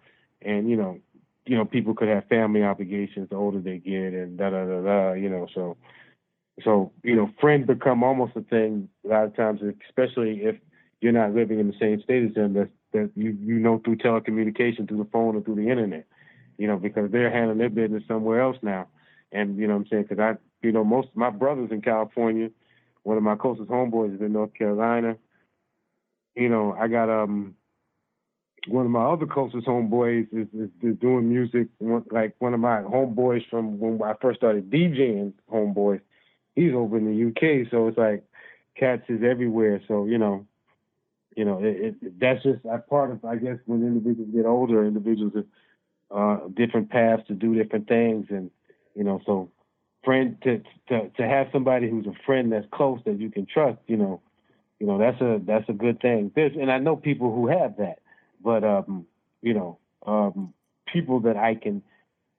and you know, you know, people could have family obligations the older they get, and da da da da. You know, so, so you know, friends become almost a thing a lot of times, especially if you're not living in the same state as them. That that you you know through telecommunication, through the phone, or through the internet. You know, because they're handling their business somewhere else now and you know what I'm saying? Because I, you know, most of my brothers in California. One of my closest homeboys is in North Carolina. You know, I got um one of my other closest homeboys is, is, is doing music. Like one of my homeboys from when I first started DJing, homeboys, he's over in the UK. So it's like cats is everywhere. So you know, you know, it, it, that's just a part of I guess when individuals get older, individuals have uh, different paths to do different things, and you know, so friend to to to have somebody who's a friend that's close that you can trust, you know, you know, that's a that's a good thing. There's and I know people who have that, but um, you know, um people that I can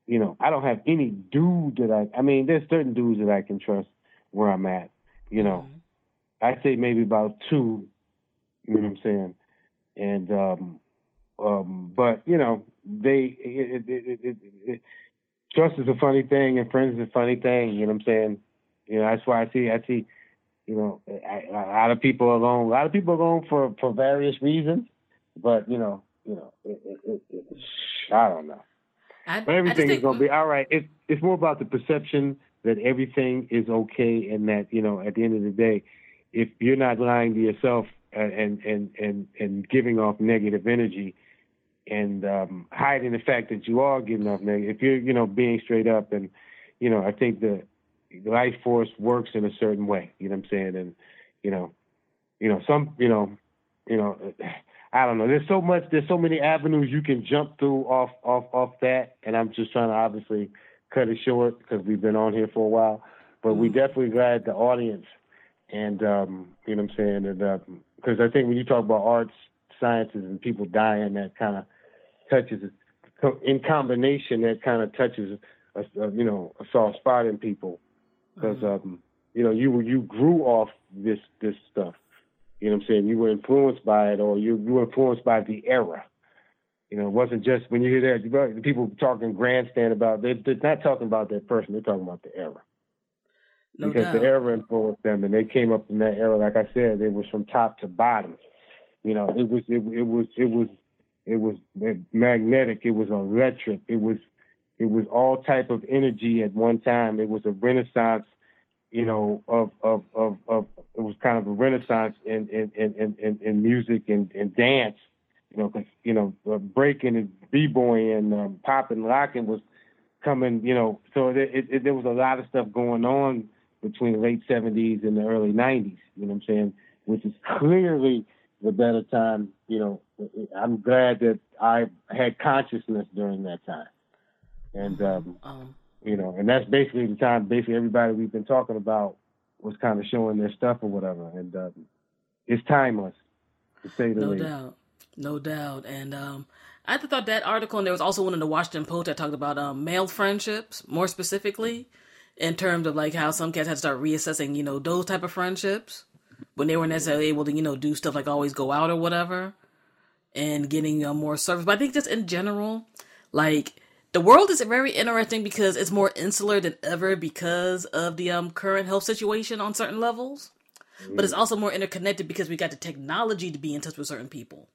you know, I don't have any dude that I I mean, there's certain dudes that I can trust where I'm at, you know. Mm-hmm. I say maybe about two, you know what I'm saying? And um um but you know, they it, it, it, it trust is a funny thing and friends is a funny thing. You know what I'm saying? You know, that's why I see, I see, you know, I, a lot of people are going, a lot of people are going for, for various reasons, but you know, you know, it, it, it, I don't know. I, but everything is going to be all right. It's it's more about the perception that everything is okay, and that you know, at the end of the day, if you're not lying to yourself and and and and giving off negative energy, and um, hiding the fact that you are getting off negative. If you're, you know, being straight up, and you know, I think the, the life force works in a certain way. You know what I'm saying? And you know, you know, some, you know, you know, I don't know. There's so much. There's so many avenues you can jump through off off off that, and I'm just trying to obviously cut it short because we've been on here for a while. But we mm-hmm. definitely glad the audience, and um, you know what I'm saying, and because uh, I think when you talk about arts, sciences, and people dying, that kind of touches in combination that kind of touches a, a, you know a soft spot in people. Because mm-hmm. um, you know you you grew off this this stuff. You know what I'm saying? You were influenced by it or you you were influenced by the era. You know it wasn't just when you hear that the people talking grandstand about they, they're not talking about that person they're talking about the era. No because doubt. the era influenced them and they came up in that era like I said it was from top to bottom. You know it was it, it was it was it was magnetic. It was electric. It was it was all type of energy at one time. It was a renaissance, you know, of of of, of it was kind of a renaissance in in in in, in music and, and dance. You know, cause, you know, uh, breaking and b-boying and um, popping, locking was coming. You know, so it, it, there was a lot of stuff going on between the late '70s and the early '90s. You know what I'm saying? Which is clearly the better time. You know, I'm glad that I had consciousness during that time, and um, um, you know, and that's basically the time. Basically, everybody we've been talking about was kind of showing their stuff or whatever, and um, it's timeless to say the no least. No doubt, no doubt, and um, I thought that article, and there was also one in the Washington Post that talked about um, male friendships, more specifically, in terms of like how some cats had to start reassessing, you know, those type of friendships when they weren't necessarily able to, you know, do stuff like always go out or whatever and getting uh, more service. But I think just in general, like the world is very interesting because it's more insular than ever because of the um, current health situation on certain levels. Mm. But it's also more interconnected because we got the technology to be in touch with certain people.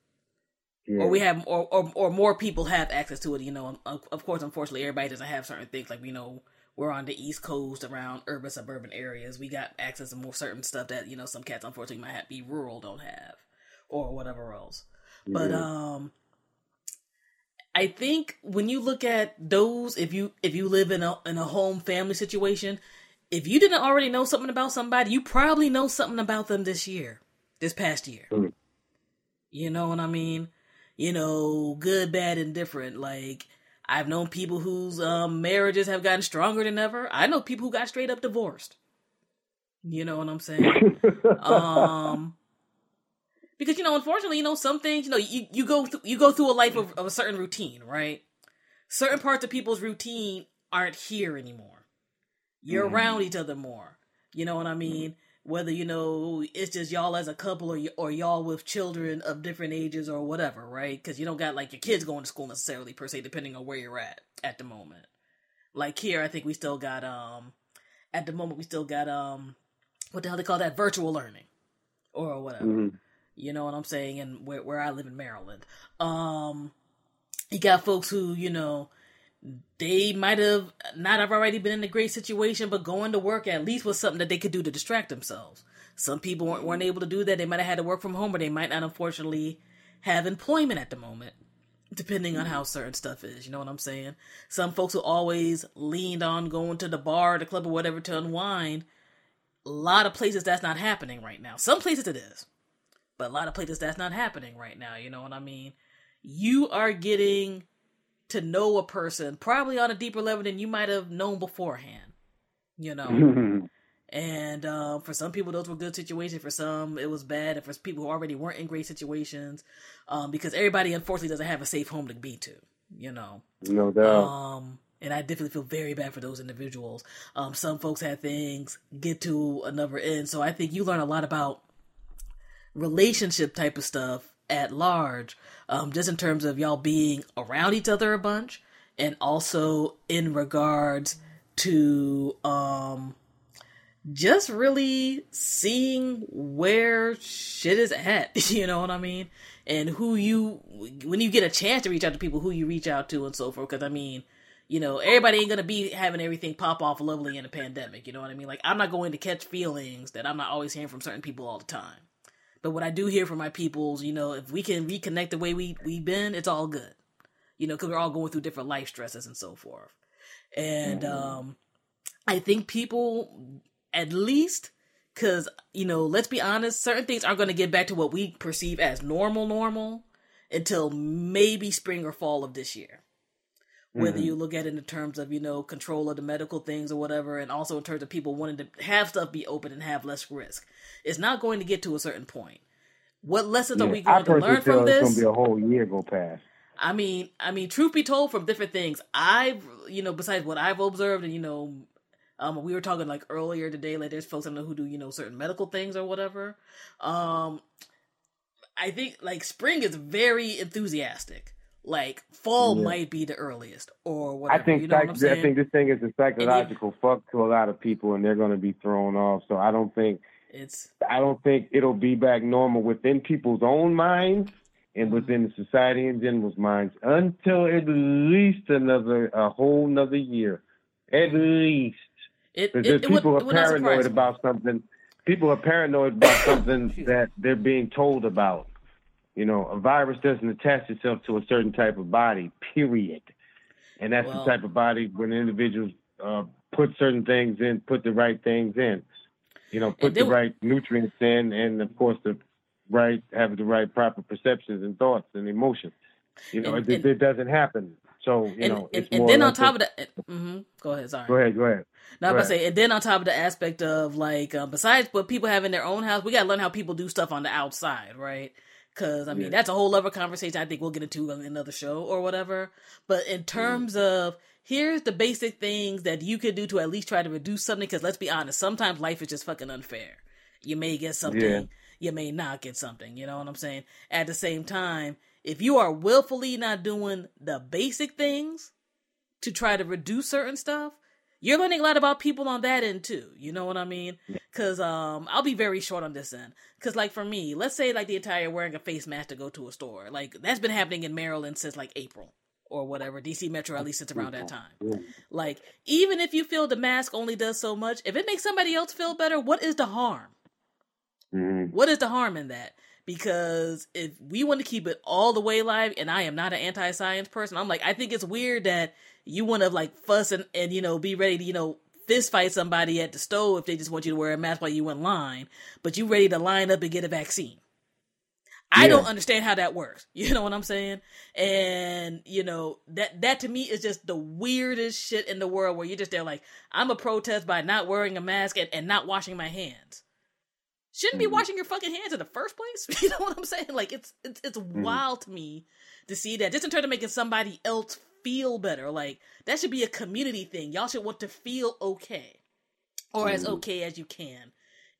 Yeah. Or we have, or, or or more people have access to it. You know, of, of course, unfortunately, everybody doesn't have certain things. Like we know, we're on the East Coast around urban suburban areas. We got access to more certain stuff that you know some cats unfortunately might have, be rural don't have, or whatever else. But um, I think when you look at those, if you if you live in a in a home family situation, if you didn't already know something about somebody, you probably know something about them this year, this past year. Mm. You know what I mean? You know, good, bad, and different. Like I've known people whose um, marriages have gotten stronger than ever. I know people who got straight up divorced. You know what I'm saying? um, because you know, unfortunately, you know, some things, you know, you, you go through you go through a life of, of a certain routine, right? Certain parts of people's routine aren't here anymore. You're around each other more. You know what I mean? Whether you know it's just y'all as a couple or y- or y'all with children of different ages or whatever, right? Because you don't got like your kids going to school necessarily per se, depending on where you're at at the moment. Like here, I think we still got um at the moment we still got um what the hell they call that virtual learning or whatever. Mhm. You know what I'm saying? And where where I live in Maryland, um, you got folks who you know they might have not have already been in a great situation, but going to work at least was something that they could do to distract themselves. Some people weren't, weren't able to do that. They might have had to work from home, or they might not, unfortunately, have employment at the moment, depending on how certain stuff is. You know what I'm saying? Some folks who always leaned on going to the bar, the club, or whatever to unwind. A lot of places that's not happening right now. Some places it is, but a lot of places that's not happening right now. You know what I mean? You are getting to know a person probably on a deeper level than you might have known beforehand. You know, and uh, for some people those were good situations. For some it was bad, and for people who already weren't in great situations, um, because everybody unfortunately doesn't have a safe home to be to. You know, no doubt. um, and I definitely feel very bad for those individuals. Um, some folks had things get to another end, so I think you learn a lot about relationship type of stuff at large, um, just in terms of y'all being around each other a bunch, and also in regards to um, just really seeing where shit is at. You know what I mean? And who you, when you get a chance to reach out to people, who you reach out to and so forth. Because I mean, you know, everybody ain't gonna be having everything pop off lovely in a pandemic. You know what I mean? Like, I'm not going to catch feelings that I'm not always hearing from certain people all the time. But what I do hear from my peoples, you know, if we can reconnect the way we we've been, it's all good. You know, because we're all going through different life stresses and so forth. And um, I think people, at least, because you know, let's be honest, certain things aren't going to get back to what we perceive as normal, normal, until maybe spring or fall of this year whether you look at it in terms of you know control of the medical things or whatever and also in terms of people wanting to have stuff be open and have less risk. It's not going to get to a certain point. What lessons are we I going to learn from it's this? gonna be a whole year go past. i mean i mean truth be told from different things i've you know besides what i've observed and you know um, we were talking like earlier today like there's folks i know who do you know certain medical things or whatever. Um i think like spring is very enthusiastic like fall Yeah. might be the earliest or I whatever think you know what psych- i'm saying I think this thing is a psychological fuck to a lot of people, and they're going to be thrown off. So I don't think it's I don't think it'll be back normal within people's own minds and Mm-hmm. within the society in general's minds until at least another a whole another year, at least. It, Because it, it would, people it are would surprise paranoid about something. People are paranoid about something that they're being told about. You know, a virus doesn't attach itself to a certain type of body, period. And that's Well- the type of body when individuals uh, put certain things in, put the right things in. You know, put the right nutrients in, and of course the right have the right proper perceptions and thoughts and emotions. You know, And- it, and- it doesn't happen. So you and, know, and, it's and more then on like top a- of that, hmm go ahead. Sorry. go ahead, go ahead. Now, I'm Go about to say, and then on top of the aspect of like, um, besides what people have in their own house, we got to learn how people do stuff on the outside, right? Because I mean, Yeah. that's a whole other conversation. I think we'll get into on another show or whatever. But in terms of here's the basic things that you could do to at least try to reduce something. Because let's be honest, sometimes life is just fucking unfair. You may get something, Yeah. you may not get something. You know what I'm saying? At the same time, if you are willfully not doing the basic things to try to reduce certain stuff, you're learning a lot about people on that end too. You know what I mean? Because um, I'll be very short on this end. Because like for me, let's say like the entire wearing a face mask to go to a store, like that's been happening in Maryland since like April or whatever. DC Metro at least since around that time. Like even if you feel the mask only does so much, if it makes somebody else feel better, what is the harm? Mhm. What is the harm in that? because if we want to keep it all the way live, and I am not an anti-science person, I'm like, I think it's weird that you want to like fuss and, and you know be ready to you know fist fight somebody at the stove if they just want you to wear a mask while you in line, but you ready to line up and get a vaccine. I don't understand how that works. You know what I'm saying? And you know that that to me is just the weirdest shit in the world. Where you're just there like I'm a protest by not wearing a mask and, and not washing my hands. Shouldn't be Mhm. washing your fucking hands in the first place. You know what I'm saying? Like it's it's it's wild to me to see that just in terms of making somebody else feel better. Like that should be a community thing. Y'all should want to feel okay or as Mhm. okay as you can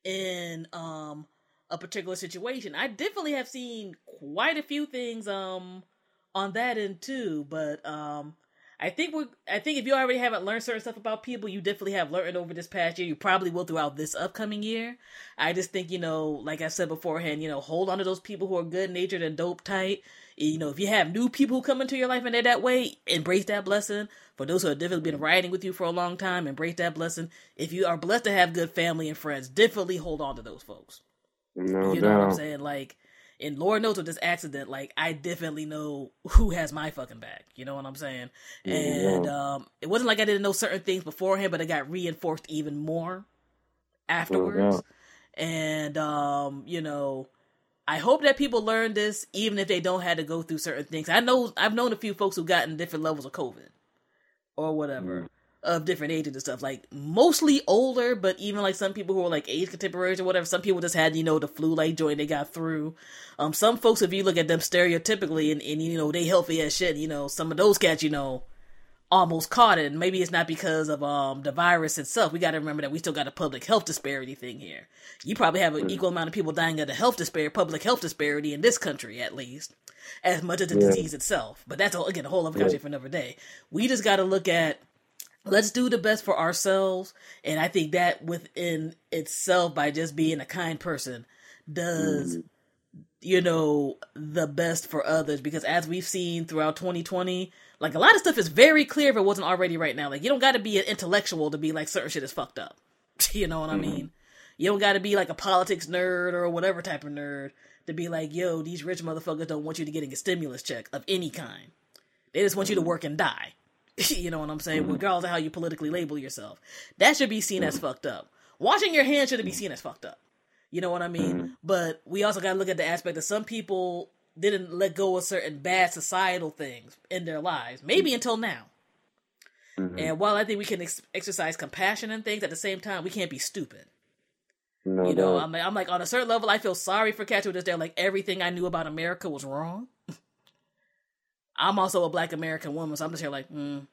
in um a particular situation. I definitely have seen quite a few things um on that end too, but um I think we I think if you already haven't learned certain stuff about people, you definitely have learned over this past year. You probably will throughout this upcoming year. I just think, you know, like I said beforehand, you know, hold on to those people who are good natured and dope tight. You know, if you have new people who come into your life and they're that way, embrace that blessing. For those who have definitely been riding with you for a long time, embrace that blessing. If you are blessed to have good family and friends, definitely hold on to those folks. No you know what I'm saying? Like, and Lord knows with this accident, like I definitely know who has my fucking back. You know what I'm saying? And um, it wasn't like I didn't know certain things beforehand, but it got reinforced even more afterwards. doubt. and um, you know, I hope that people learn this, even if they don't have to go through certain things. I know I've known a few folks who've gotten different levels of COVID or whatever of different ages and stuff. Like mostly older, but even like some people who are like age contemporaries or whatever. Some people just had you know the flu like joint they got through. Um, some folks if you look at them stereotypically and, and you know they healthy as shit. You know some of those cats you know almost caught it. And maybe it's not because of um the virus itself. We got to remember that we still got a public health disparity thing here. You probably have an equal amount of people dying of the health disparity public health disparity in this country at least as much as the Yeah. disease itself. But that's all again a whole other country for another day. We just got to look at let's do the best for ourselves. And i think that within itself by just being a kind person does you know the best for others. Because as we've seen throughout 2020 like a lot of stuff is very clear if it wasn't already right now. Like you don't got to be an intellectual to be like certain shit is fucked up. You know what i mm-hmm. mean? You don't got to be like a politics nerd or whatever type of nerd to be like yo these rich motherfuckers don't want you to get a stimulus check of any kind. They just want you to mm-hmm. work and die. You know what i'm saying? Mm-hmm. Regardless of how you politically label yourself. That should be seen as fucked up. Washing your hands shouldn't be seen as fucked up. You know what I mean? But we also got to look at the aspect that some people didn't let go of certain bad societal things in their lives, maybe until now. And while I think we can ex- exercise compassion and things, at the same time, we can't be stupid. No You know. I'm like, I'm like on a certain level, I feel sorry for are just there. Like everything I knew about America was wrong. I'm also a black American woman, so I'm just here like, mm,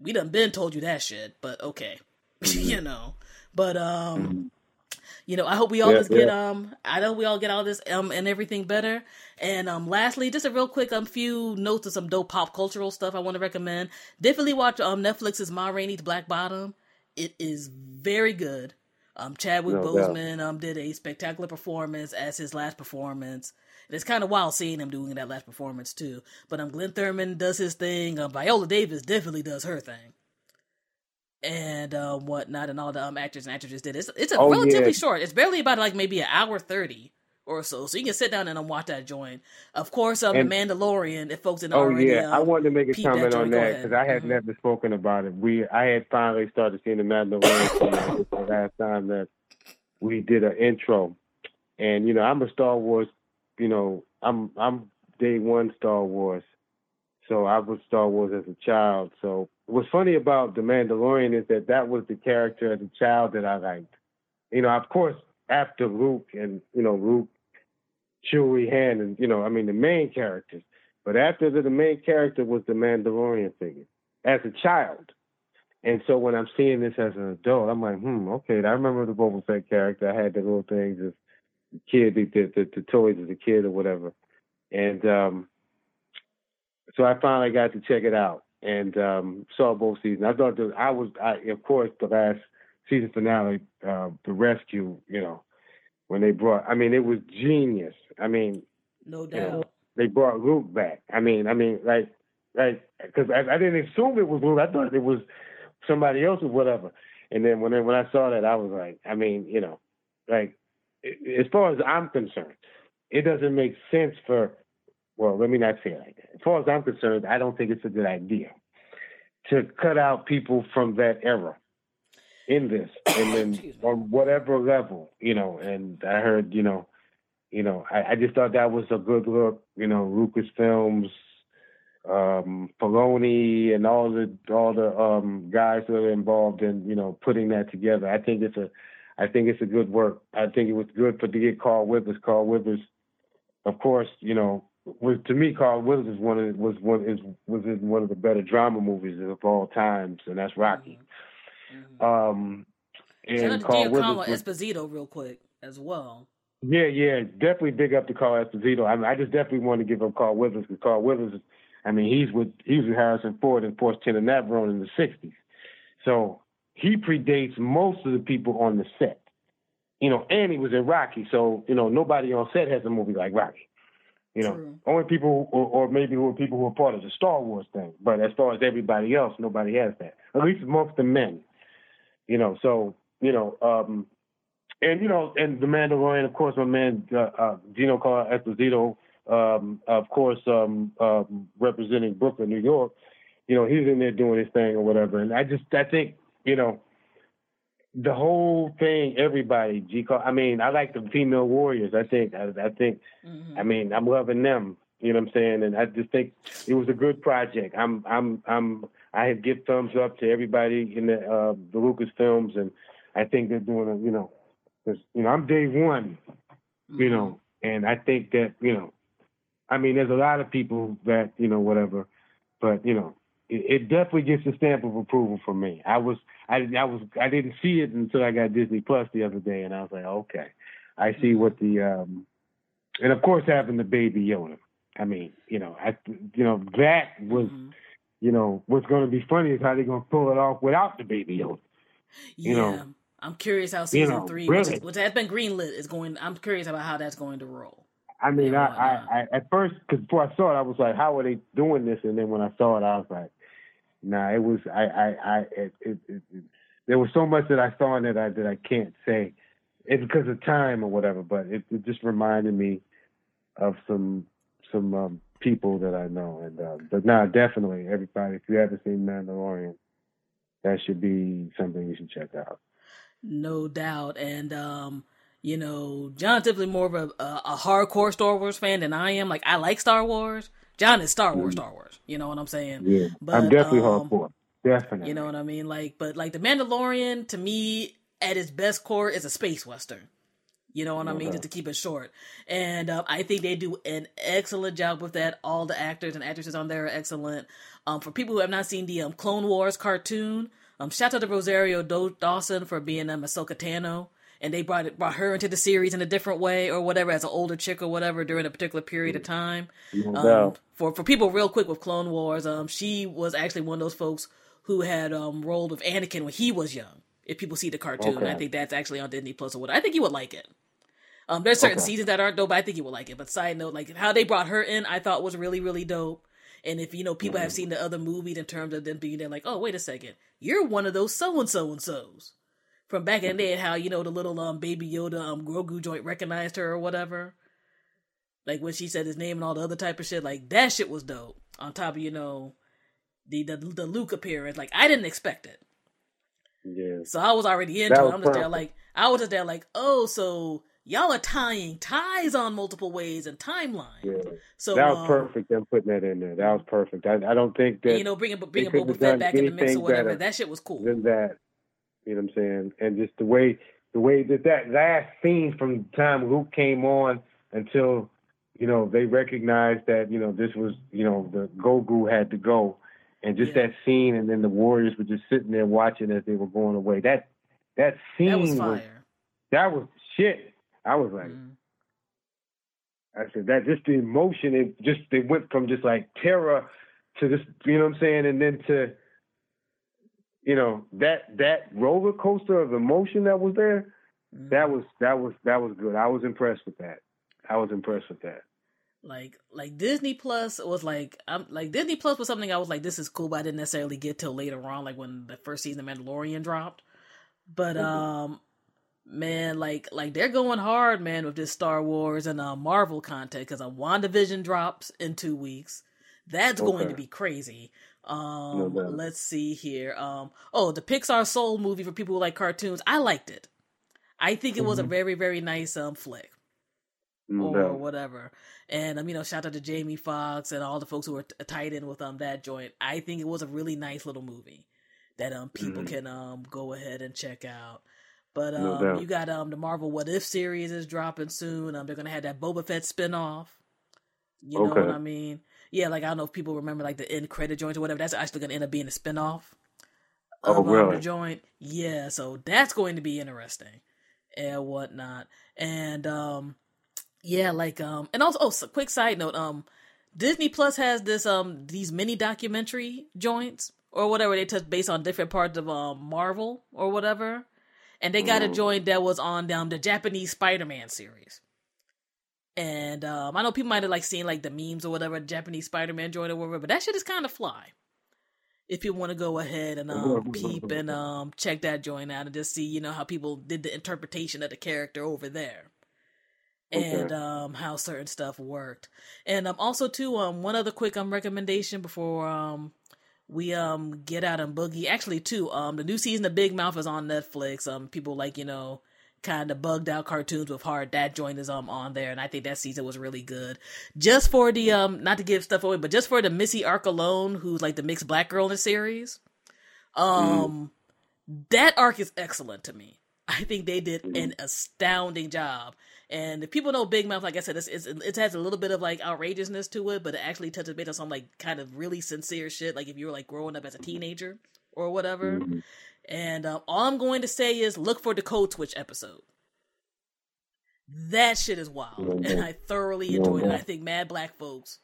we done been told you that shit, but okay, you know. But um, you know, I hope we all Yeah, just get yeah. um, I know we all get all this um and everything better. And um, lastly, just a real quick um few notes of some dope pop cultural stuff I want to recommend. Definitely watch um Netflix's Ma Rainey's Black Bottom. It is very good. Um, Chadwick No. Boseman um did a spectacular performance as his last performance. And it's kind of wild seeing him doing that last performance too. But um, Glynn Turman does his thing. Um, Viola Davis definitely does her thing, and um, whatnot, and all the um actors and actresses did. It's it's a Oh, relatively yeah. short. It's barely about like maybe an hour thirty or so, so you can sit down and um, watch that joint. Of course, um, And- The Mandalorian. If folks didn't Oh already, yeah, I um, wanted to make a peep that comment on that because I had Mhm. never spoken about it. We I had finally started seeing the Mandalorian thing. This was the last time that we did an intro, and you know I'm a Star Wars. You know I'm I'm day one Star Wars, so I was Star Wars as a child. So what's funny about the Mandalorian is that that was the character as a child that I liked. You know, of course, after Luke and you know Luke, Chewie, Han, and you know I mean the main characters. But after the, the main character was the Mandalorian figure as a child. And so when I'm seeing this as an adult, I'm like, hmm, okay. I remember the Boba Fett character. I had the little things as a kid, the, the, the, toys as a kid or whatever. And um, so I finally got to check it out and um, saw both seasons. I thought that I was, I, of course, the last season finale, uh, the rescue, you know, when they brought, I mean, it was genius. I mean, no you know, doubt. they brought Luke back. I mean, I mean, like, like, because I, I didn't assume it was Luke. I thought it was somebody else or whatever. And then when when I saw that, I was like, I mean, you know, like, as far as I'm concerned, it doesn't make sense for. Well, let me not say it like that. As far as I'm concerned, I don't think it's a good idea to cut out people from that era in this, and then on whatever level, you know. And I heard, you know, you know, I, I just thought that was a good look. You know, Lucasfilms, um, Filoni, and all the all the um, guys that are involved in you know putting that together. I think it's a, I think it's a good work. I think it was good for to get Carl Weathers. Carl Weathers, of course, you know, was to me Carl Weathers is one of was one is was in one of the better drama movies of all times, and that's Rocky. Um, Mm-hmm. Shout out and to Carl Giancarlo was, Esposito real quick as well. yeah, yeah, definitely big up to Carl Esposito. I mean, I just definitely want to give up Carl Weathers because Carl Weathers, I mean, he's with he's with Harrison Ford and Force Ten and Navarone in the '60s, so he predates most of the people on the set. You know, and he was in Rocky, so you know nobody on set has a movie like Rocky. You know, True. only people, or, or maybe who are people who are part of the Star Wars thing. But as far as everybody else, nobody has that. At least amongst the men. You know, so you know, um, and you know, and the Mandalorian, of course, my man uh, uh, Giancarlo Esposito, um, of course, um, um, representing Brooklyn, New York. You know, he's in there doing his thing or whatever. And I just, I think, you know, the whole thing, everybody, G. I mean, I like the female warriors. I think, I, I think, Mm-hmm. I mean, I'm loving them. You know what I'm saying? And I just think it was a good project. I'm, I'm, I'm, I give thumbs up to everybody in the uh, the Lucas films, and I think they're doing a, you know, 'cause, you know, I'm day one, you know, and I think that, you know, I mean, there's a lot of people that, you know, whatever, but you know, it, it definitely gets a stamp of approval from me. I was, I, I was, I didn't see it until I got Disney Plus the other day, and I was like, okay, I see what the, um, and of course having the baby Yoda. I mean, you know, I, you know, that was, Mm-hmm. you know, what's going to be funny is how they're going to pull it off without the baby Yoda. Yeah. you know, I'm curious how season know, three, which, really. is, which has been greenlit, is going. I'm curious about how that's going to roll. I mean, I, I, I at first, because before I saw it, I was like, how are they doing this? And then when I saw it, I was like, nah, it was, I, I, I, it, it, it, it there was so much that I saw in it I, that I can't say. It's because of time or whatever, but it, it just reminded me of some, some um, people that I know. And, uh, but nah, definitely, everybody, if you haven't seen Mandalorian, that should be something you should check out. No doubt. And um, you know, John's definitely more of a, a, a hardcore Star Wars fan than I am. Like I like Star Wars. John is Star Wars, Star Wars. You know what I'm saying? Mm-hmm. Yeah, But, I'm definitely um, hardcore. Definitely. You know what I mean? Like, but like the Mandalorian to me, at its best core, is a space western. You know what I mean? Just to keep it short, and um, I think they do an excellent job with that. All the actors and actresses on there are excellent. Um, for people who have not seen the um, Clone Wars cartoon, um, shout out to Rosario Do- Dawson for being um, Ahsoka Tano, and they brought it, brought her into the series in a different way or whatever as an older chick or whatever during a particular period of time. No Um, for for people real quick with Clone Wars, um, she was actually one of those folks who had um rolled with Anakin when he was young. If people see the cartoon, Okay. I think that's actually on Disney Plus or what. I think you would like it. Um, there's certain Okay. seasons that aren't dope, but I think you will like it. But side note, like how they brought her in, I thought was really really dope. And if you know people have seen the other movies in terms of them being there, like, oh wait a second, you're one of those so and so and so's from back in the day. How you know the little um baby Yoda um Grogu joint recognized her or whatever like when she said his name and all the other type of shit, like that shit was dope. On top of you know the the, the Luke appearance, like I didn't expect it, Yeah. so I was already into it. I'm just there like I was just there like, oh, so y'all are tying ties on multiple ways and timelines. Yeah. So that was um, perfect. Them putting that in there. That was perfect. I, I don't think that You know, bringing bringing Boba Fett back in the mix or whatever. better That shit was cool. than that. You know what I'm saying? And just the way the way that that last scene from the time Luke came on until you know they recognized that you know this was you know the Grogu had to go, and just Yeah. that scene, and then the Warriors were just sitting there watching as they were going away. That that scene That was was that was shit. I was like. Mhm. I said that just the emotion, it just they went from just like terror to this, you know what I'm saying, and then to, you know, that that roller coaster of emotion that was there, Mm-hmm. that was that was that was good. I was impressed with that. I was impressed with that. like like Disney Plus was like I'm like Disney Plus was something I was like this is cool, but I didn't necessarily get till later on, like when the first season of Mandalorian dropped. But um man, like like they're going hard, man, with this Star Wars and uh, Marvel content because a WandaVision drops in two weeks. That's going to be crazy. Um, No let's see here. Um, oh, the Pixar Soul movie for people who like cartoons. I liked it. I think it was a Mhm. very very nice um flick No or doubt. whatever. And um, you know, shout out to Jamie Foxx and all the folks who were t- tied in with um that joint. I think it was a really nice little movie that um people Mhm. can um go ahead and check out. But um doubt. you got um the Marvel What If series is dropping soon. Um they're gonna have that Boba Fett spinoff. You know what I mean? Yeah, like I don't know if people remember like the end credit joint or whatever. That's actually gonna end up being a spinoff. Oh, of, um, really? the joint. Yeah, so that's going to be interesting and whatnot. And um yeah, like um and also oh so quick side note, um Disney Plus has this um these mini documentary joints or whatever they touch based on different parts of um Marvel or whatever. And they got a Mm. joint that was on um the Japanese Spider Man series. And um I know people might have like seen like the memes or whatever, Japanese Spider Man joint or whatever, but that shit is kinda fly. If you want to go ahead and um peep and um check that joint out and just see, you know, how people did the interpretation of the character over there and um how certain stuff worked. And um also too um one other quick um recommendation before um we um get out and boogie. Actually too, um the new season of Big Mouth is on Netflix. Um people like, you know, kind of bugged out cartoons with heart. That joint is um on there and I think that season was really good. Just for the um not to give stuff away, but just for the Missy arc alone, who's like the mixed black girl in the series. Um that arc is excellent to me. I think they did an astounding job. And if people know Big Mouth, like I said, it's, it's, it has a little bit of like outrageousness to it, but it actually touches base on some like kind of really sincere shit. Like if you were like growing up as a teenager or whatever. Mhm. And um, all I'm going to say is look for the code switch episode. That shit is wild, Mhm. and I thoroughly enjoyed it. I think mad black folks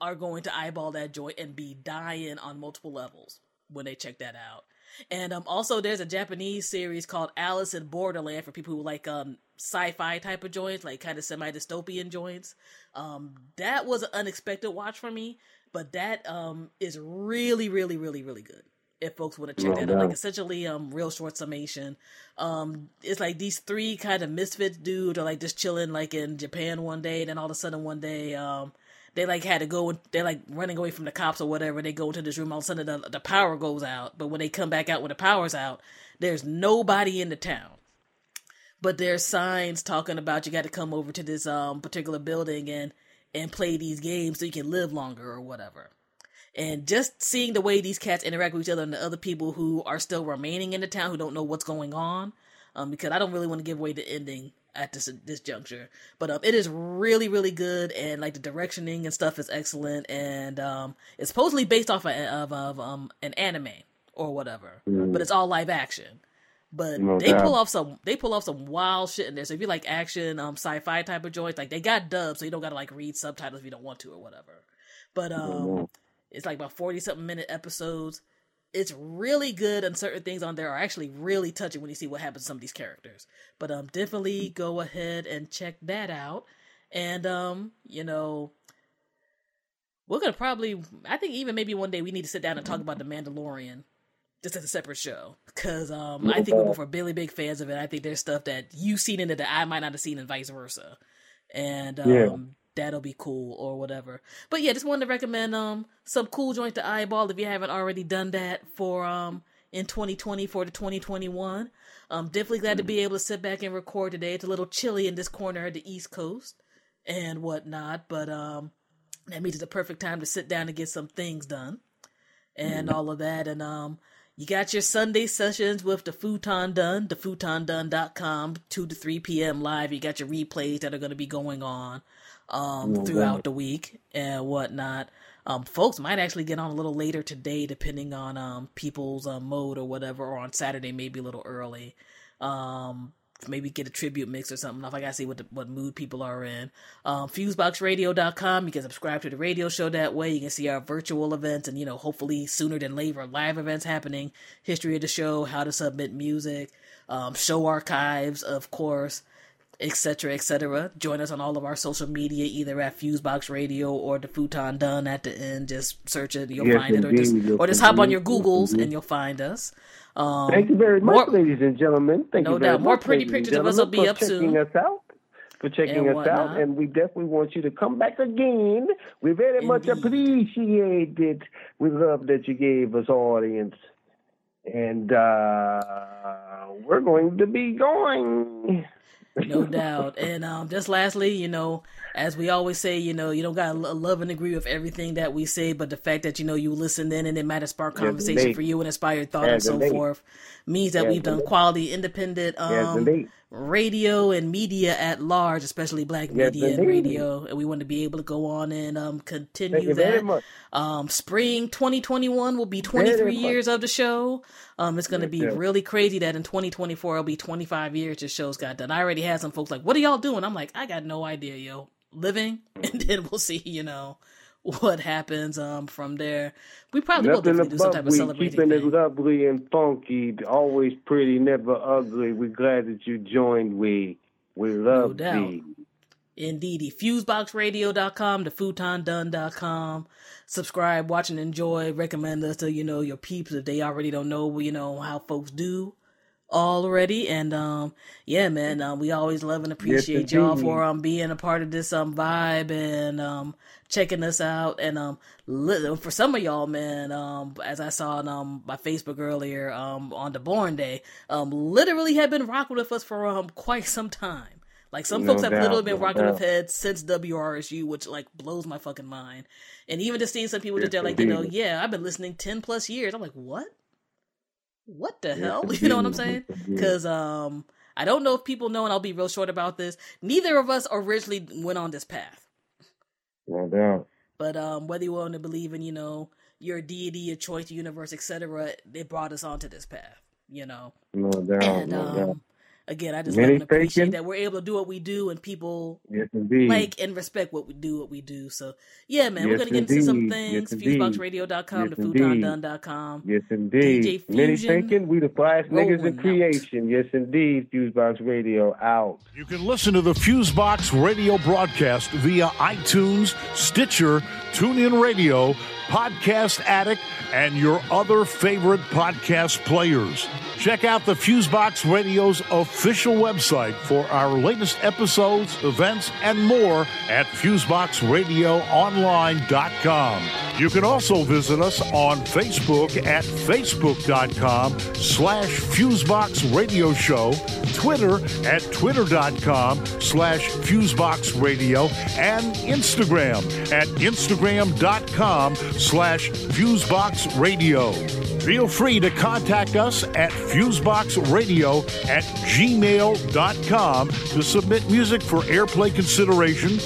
are going to eyeball that joint and be dying on multiple levels when they check that out. And um, also, there's a Japanese series called Alice in Borderland for people who like um sci-fi type of joints, like kind of semi-dystopian joints. Um, that was an unexpected watch for me, but that um is really, really, really, really good. If folks want to check No that out, like essentially um real short summation. Um, it's like these three kind of misfits dude are like just chilling like in Japan one day, and then all of a sudden one day um they like had to go and they're like running away from the cops or whatever. They go into this room, all of a sudden the, the power goes out. But when they come back out when the power's out, there's nobody in the town. But there's signs talking about you got to come over to this um particular building and and play these games so you can live longer or whatever. And just seeing the way these cats interact with each other and the other people who are still remaining in the town who don't know what's going on, um, because I don't really want to give away the ending at this this juncture. But um, it is really really good and like the directioning and stuff is excellent and um, it's supposedly based off of, of, um an anime or whatever, but it's all live action. But No they pull off some they pull off some wild shit in there. So if you like action, um, sci-fi type of joints, like they got dubs, so you don't gotta like read subtitles if you don't want to or whatever. But um, it's like about forty something minute episodes. It's really good, and certain things on there are actually really touching when you see what happens to some of these characters. But um, definitely go ahead and check that out. And um, you know, we're gonna probably, I think even maybe one day we need to sit down and talk about the Mandalorian just as a separate show because um, I think we're both are really big fans of it. I think there's stuff that you've seen in it that I might not have seen, and vice versa. And um, Yeah. That'll be cool or whatever. But yeah, just wanted to recommend um some cool joint to eyeball if you haven't already done that for um in 2020 for the 2021. Um, definitely glad to be able to sit back and record today. It's a little chilly in this corner of the East Coast and whatnot, but um, that means it's a perfect time to sit down and get some things done and all of that. And um, you got your Sunday sessions with the futon done, the thefutondone.com, 2 to 3 p.m. live. You got your replays that are going to be going on um, throughout the week and whatnot. Um, folks might actually get on a little later today, depending on um, people's uh, mode or whatever, or on Saturday, maybe a little early. Um, maybe get a tribute mix or something. If I gotta see what the, what mood people are in. Um, FuseboxRadio.com. You can subscribe to the radio show that way. You can see our virtual events and you know hopefully sooner than later live events happening. History of the show, how to submit music, um, show archives, of course. Etc., etc. Join us on all of our social media, either at Fusebox Radio or the Futon Done at the end. Just search it, you'll Yes, find it, or just. Yes, or just hop on your Googles Yes, and you'll find us. Um, Thank you very much, more- ladies and gentlemen. Thank No you very doubt. More much, pretty pictures of us will be up for checking soon. us out. For checking us whatnot. out, and we definitely want you to come back again. We very much appreciate it. We love that you gave us audience, and uh, we're going to be going. No doubt. And um, just lastly, you know, as we always say, you know, you don't gotta love and agree with everything that we say, but the fact that you know you listen in and it might have sparked conversation for you and inspired thought and so forth means that we've done quality, independent um. Radio and media at large, especially black Yes, media and radio, and we want to be able to go on and um, continue that. much. Um, spring 2021 will be 23 Very much. years of the show. Um, it's going to be really crazy that in 2024 it'll be 25 years the show's got done. I already had some folks like, "What are y'all doing?" I'm like, "I got no idea, yo. Living, and then we'll see, you know, what happens um from there. We probably will Nothing definitely do some type of we celebrating keeping it thing. lovely and funky, always pretty, never ugly. We're glad that you joined. We we love doubt. thee. Indeedy. FuseboxRadio.com, thefutondone.com. Subscribe, watch, and enjoy. Recommend us to, you know, your peeps if they already don't know, you know, how folks do already. And, um, yeah, man, um, we always love and appreciate y'all for, um, being a part of this, um, vibe and, um, checking us out. And, um, li- for some of y'all, man, um, as I saw on, um, my Facebook earlier, um, on the Born Day, um, literally had been rocking with us for, um, quite some time. Like some No folks have doubt, literally been no rocking with doubt. heads since WRSU, which like blows my fucking mind. And even just seeing some people just Yes, there, like, you know, yeah, I've been listening ten plus years. I'm like, what? What the hell? You know what I'm saying? Because um, I don't know if people know, and I'll be real short about this. Neither of us originally went on this path, No doubt. but um, whether you want to believe in, you know, your deity, your choice, universe, etc., they brought us onto this path. You know, No doubt. and no doubt. Again, I just Many love and appreciate thinking. that we're able to do what we do, and people Yes, indeed. like and respect what we do, what we do. So yeah, man, we're gonna get into some things. Yes. FuseBoxRadio.com, Yes, the. FutonDone.com. Yes, indeed. DJ Many Fusion, thinking we the flyest niggas rolling in out. creation. Yes, indeed. Fusebox Radio out. You can listen to the Fusebox radio broadcast via iTunes, Stitcher, TuneIn Radio, Podcast Addict, and your other favorite podcast players. Check out the Fusebox Radio's official website for our latest episodes, events, and more at FuseboxRadioOnline.com. You can also visit us on Facebook at Facebook.com slash Fusebox Radio Show, Twitter at Twitter.com slash Fusebox Radio, and Instagram at Instagram.com slash Fusebox Radio. Feel free to contact us at FuseboxRadio at gmail.com to submit music for airplay consideration,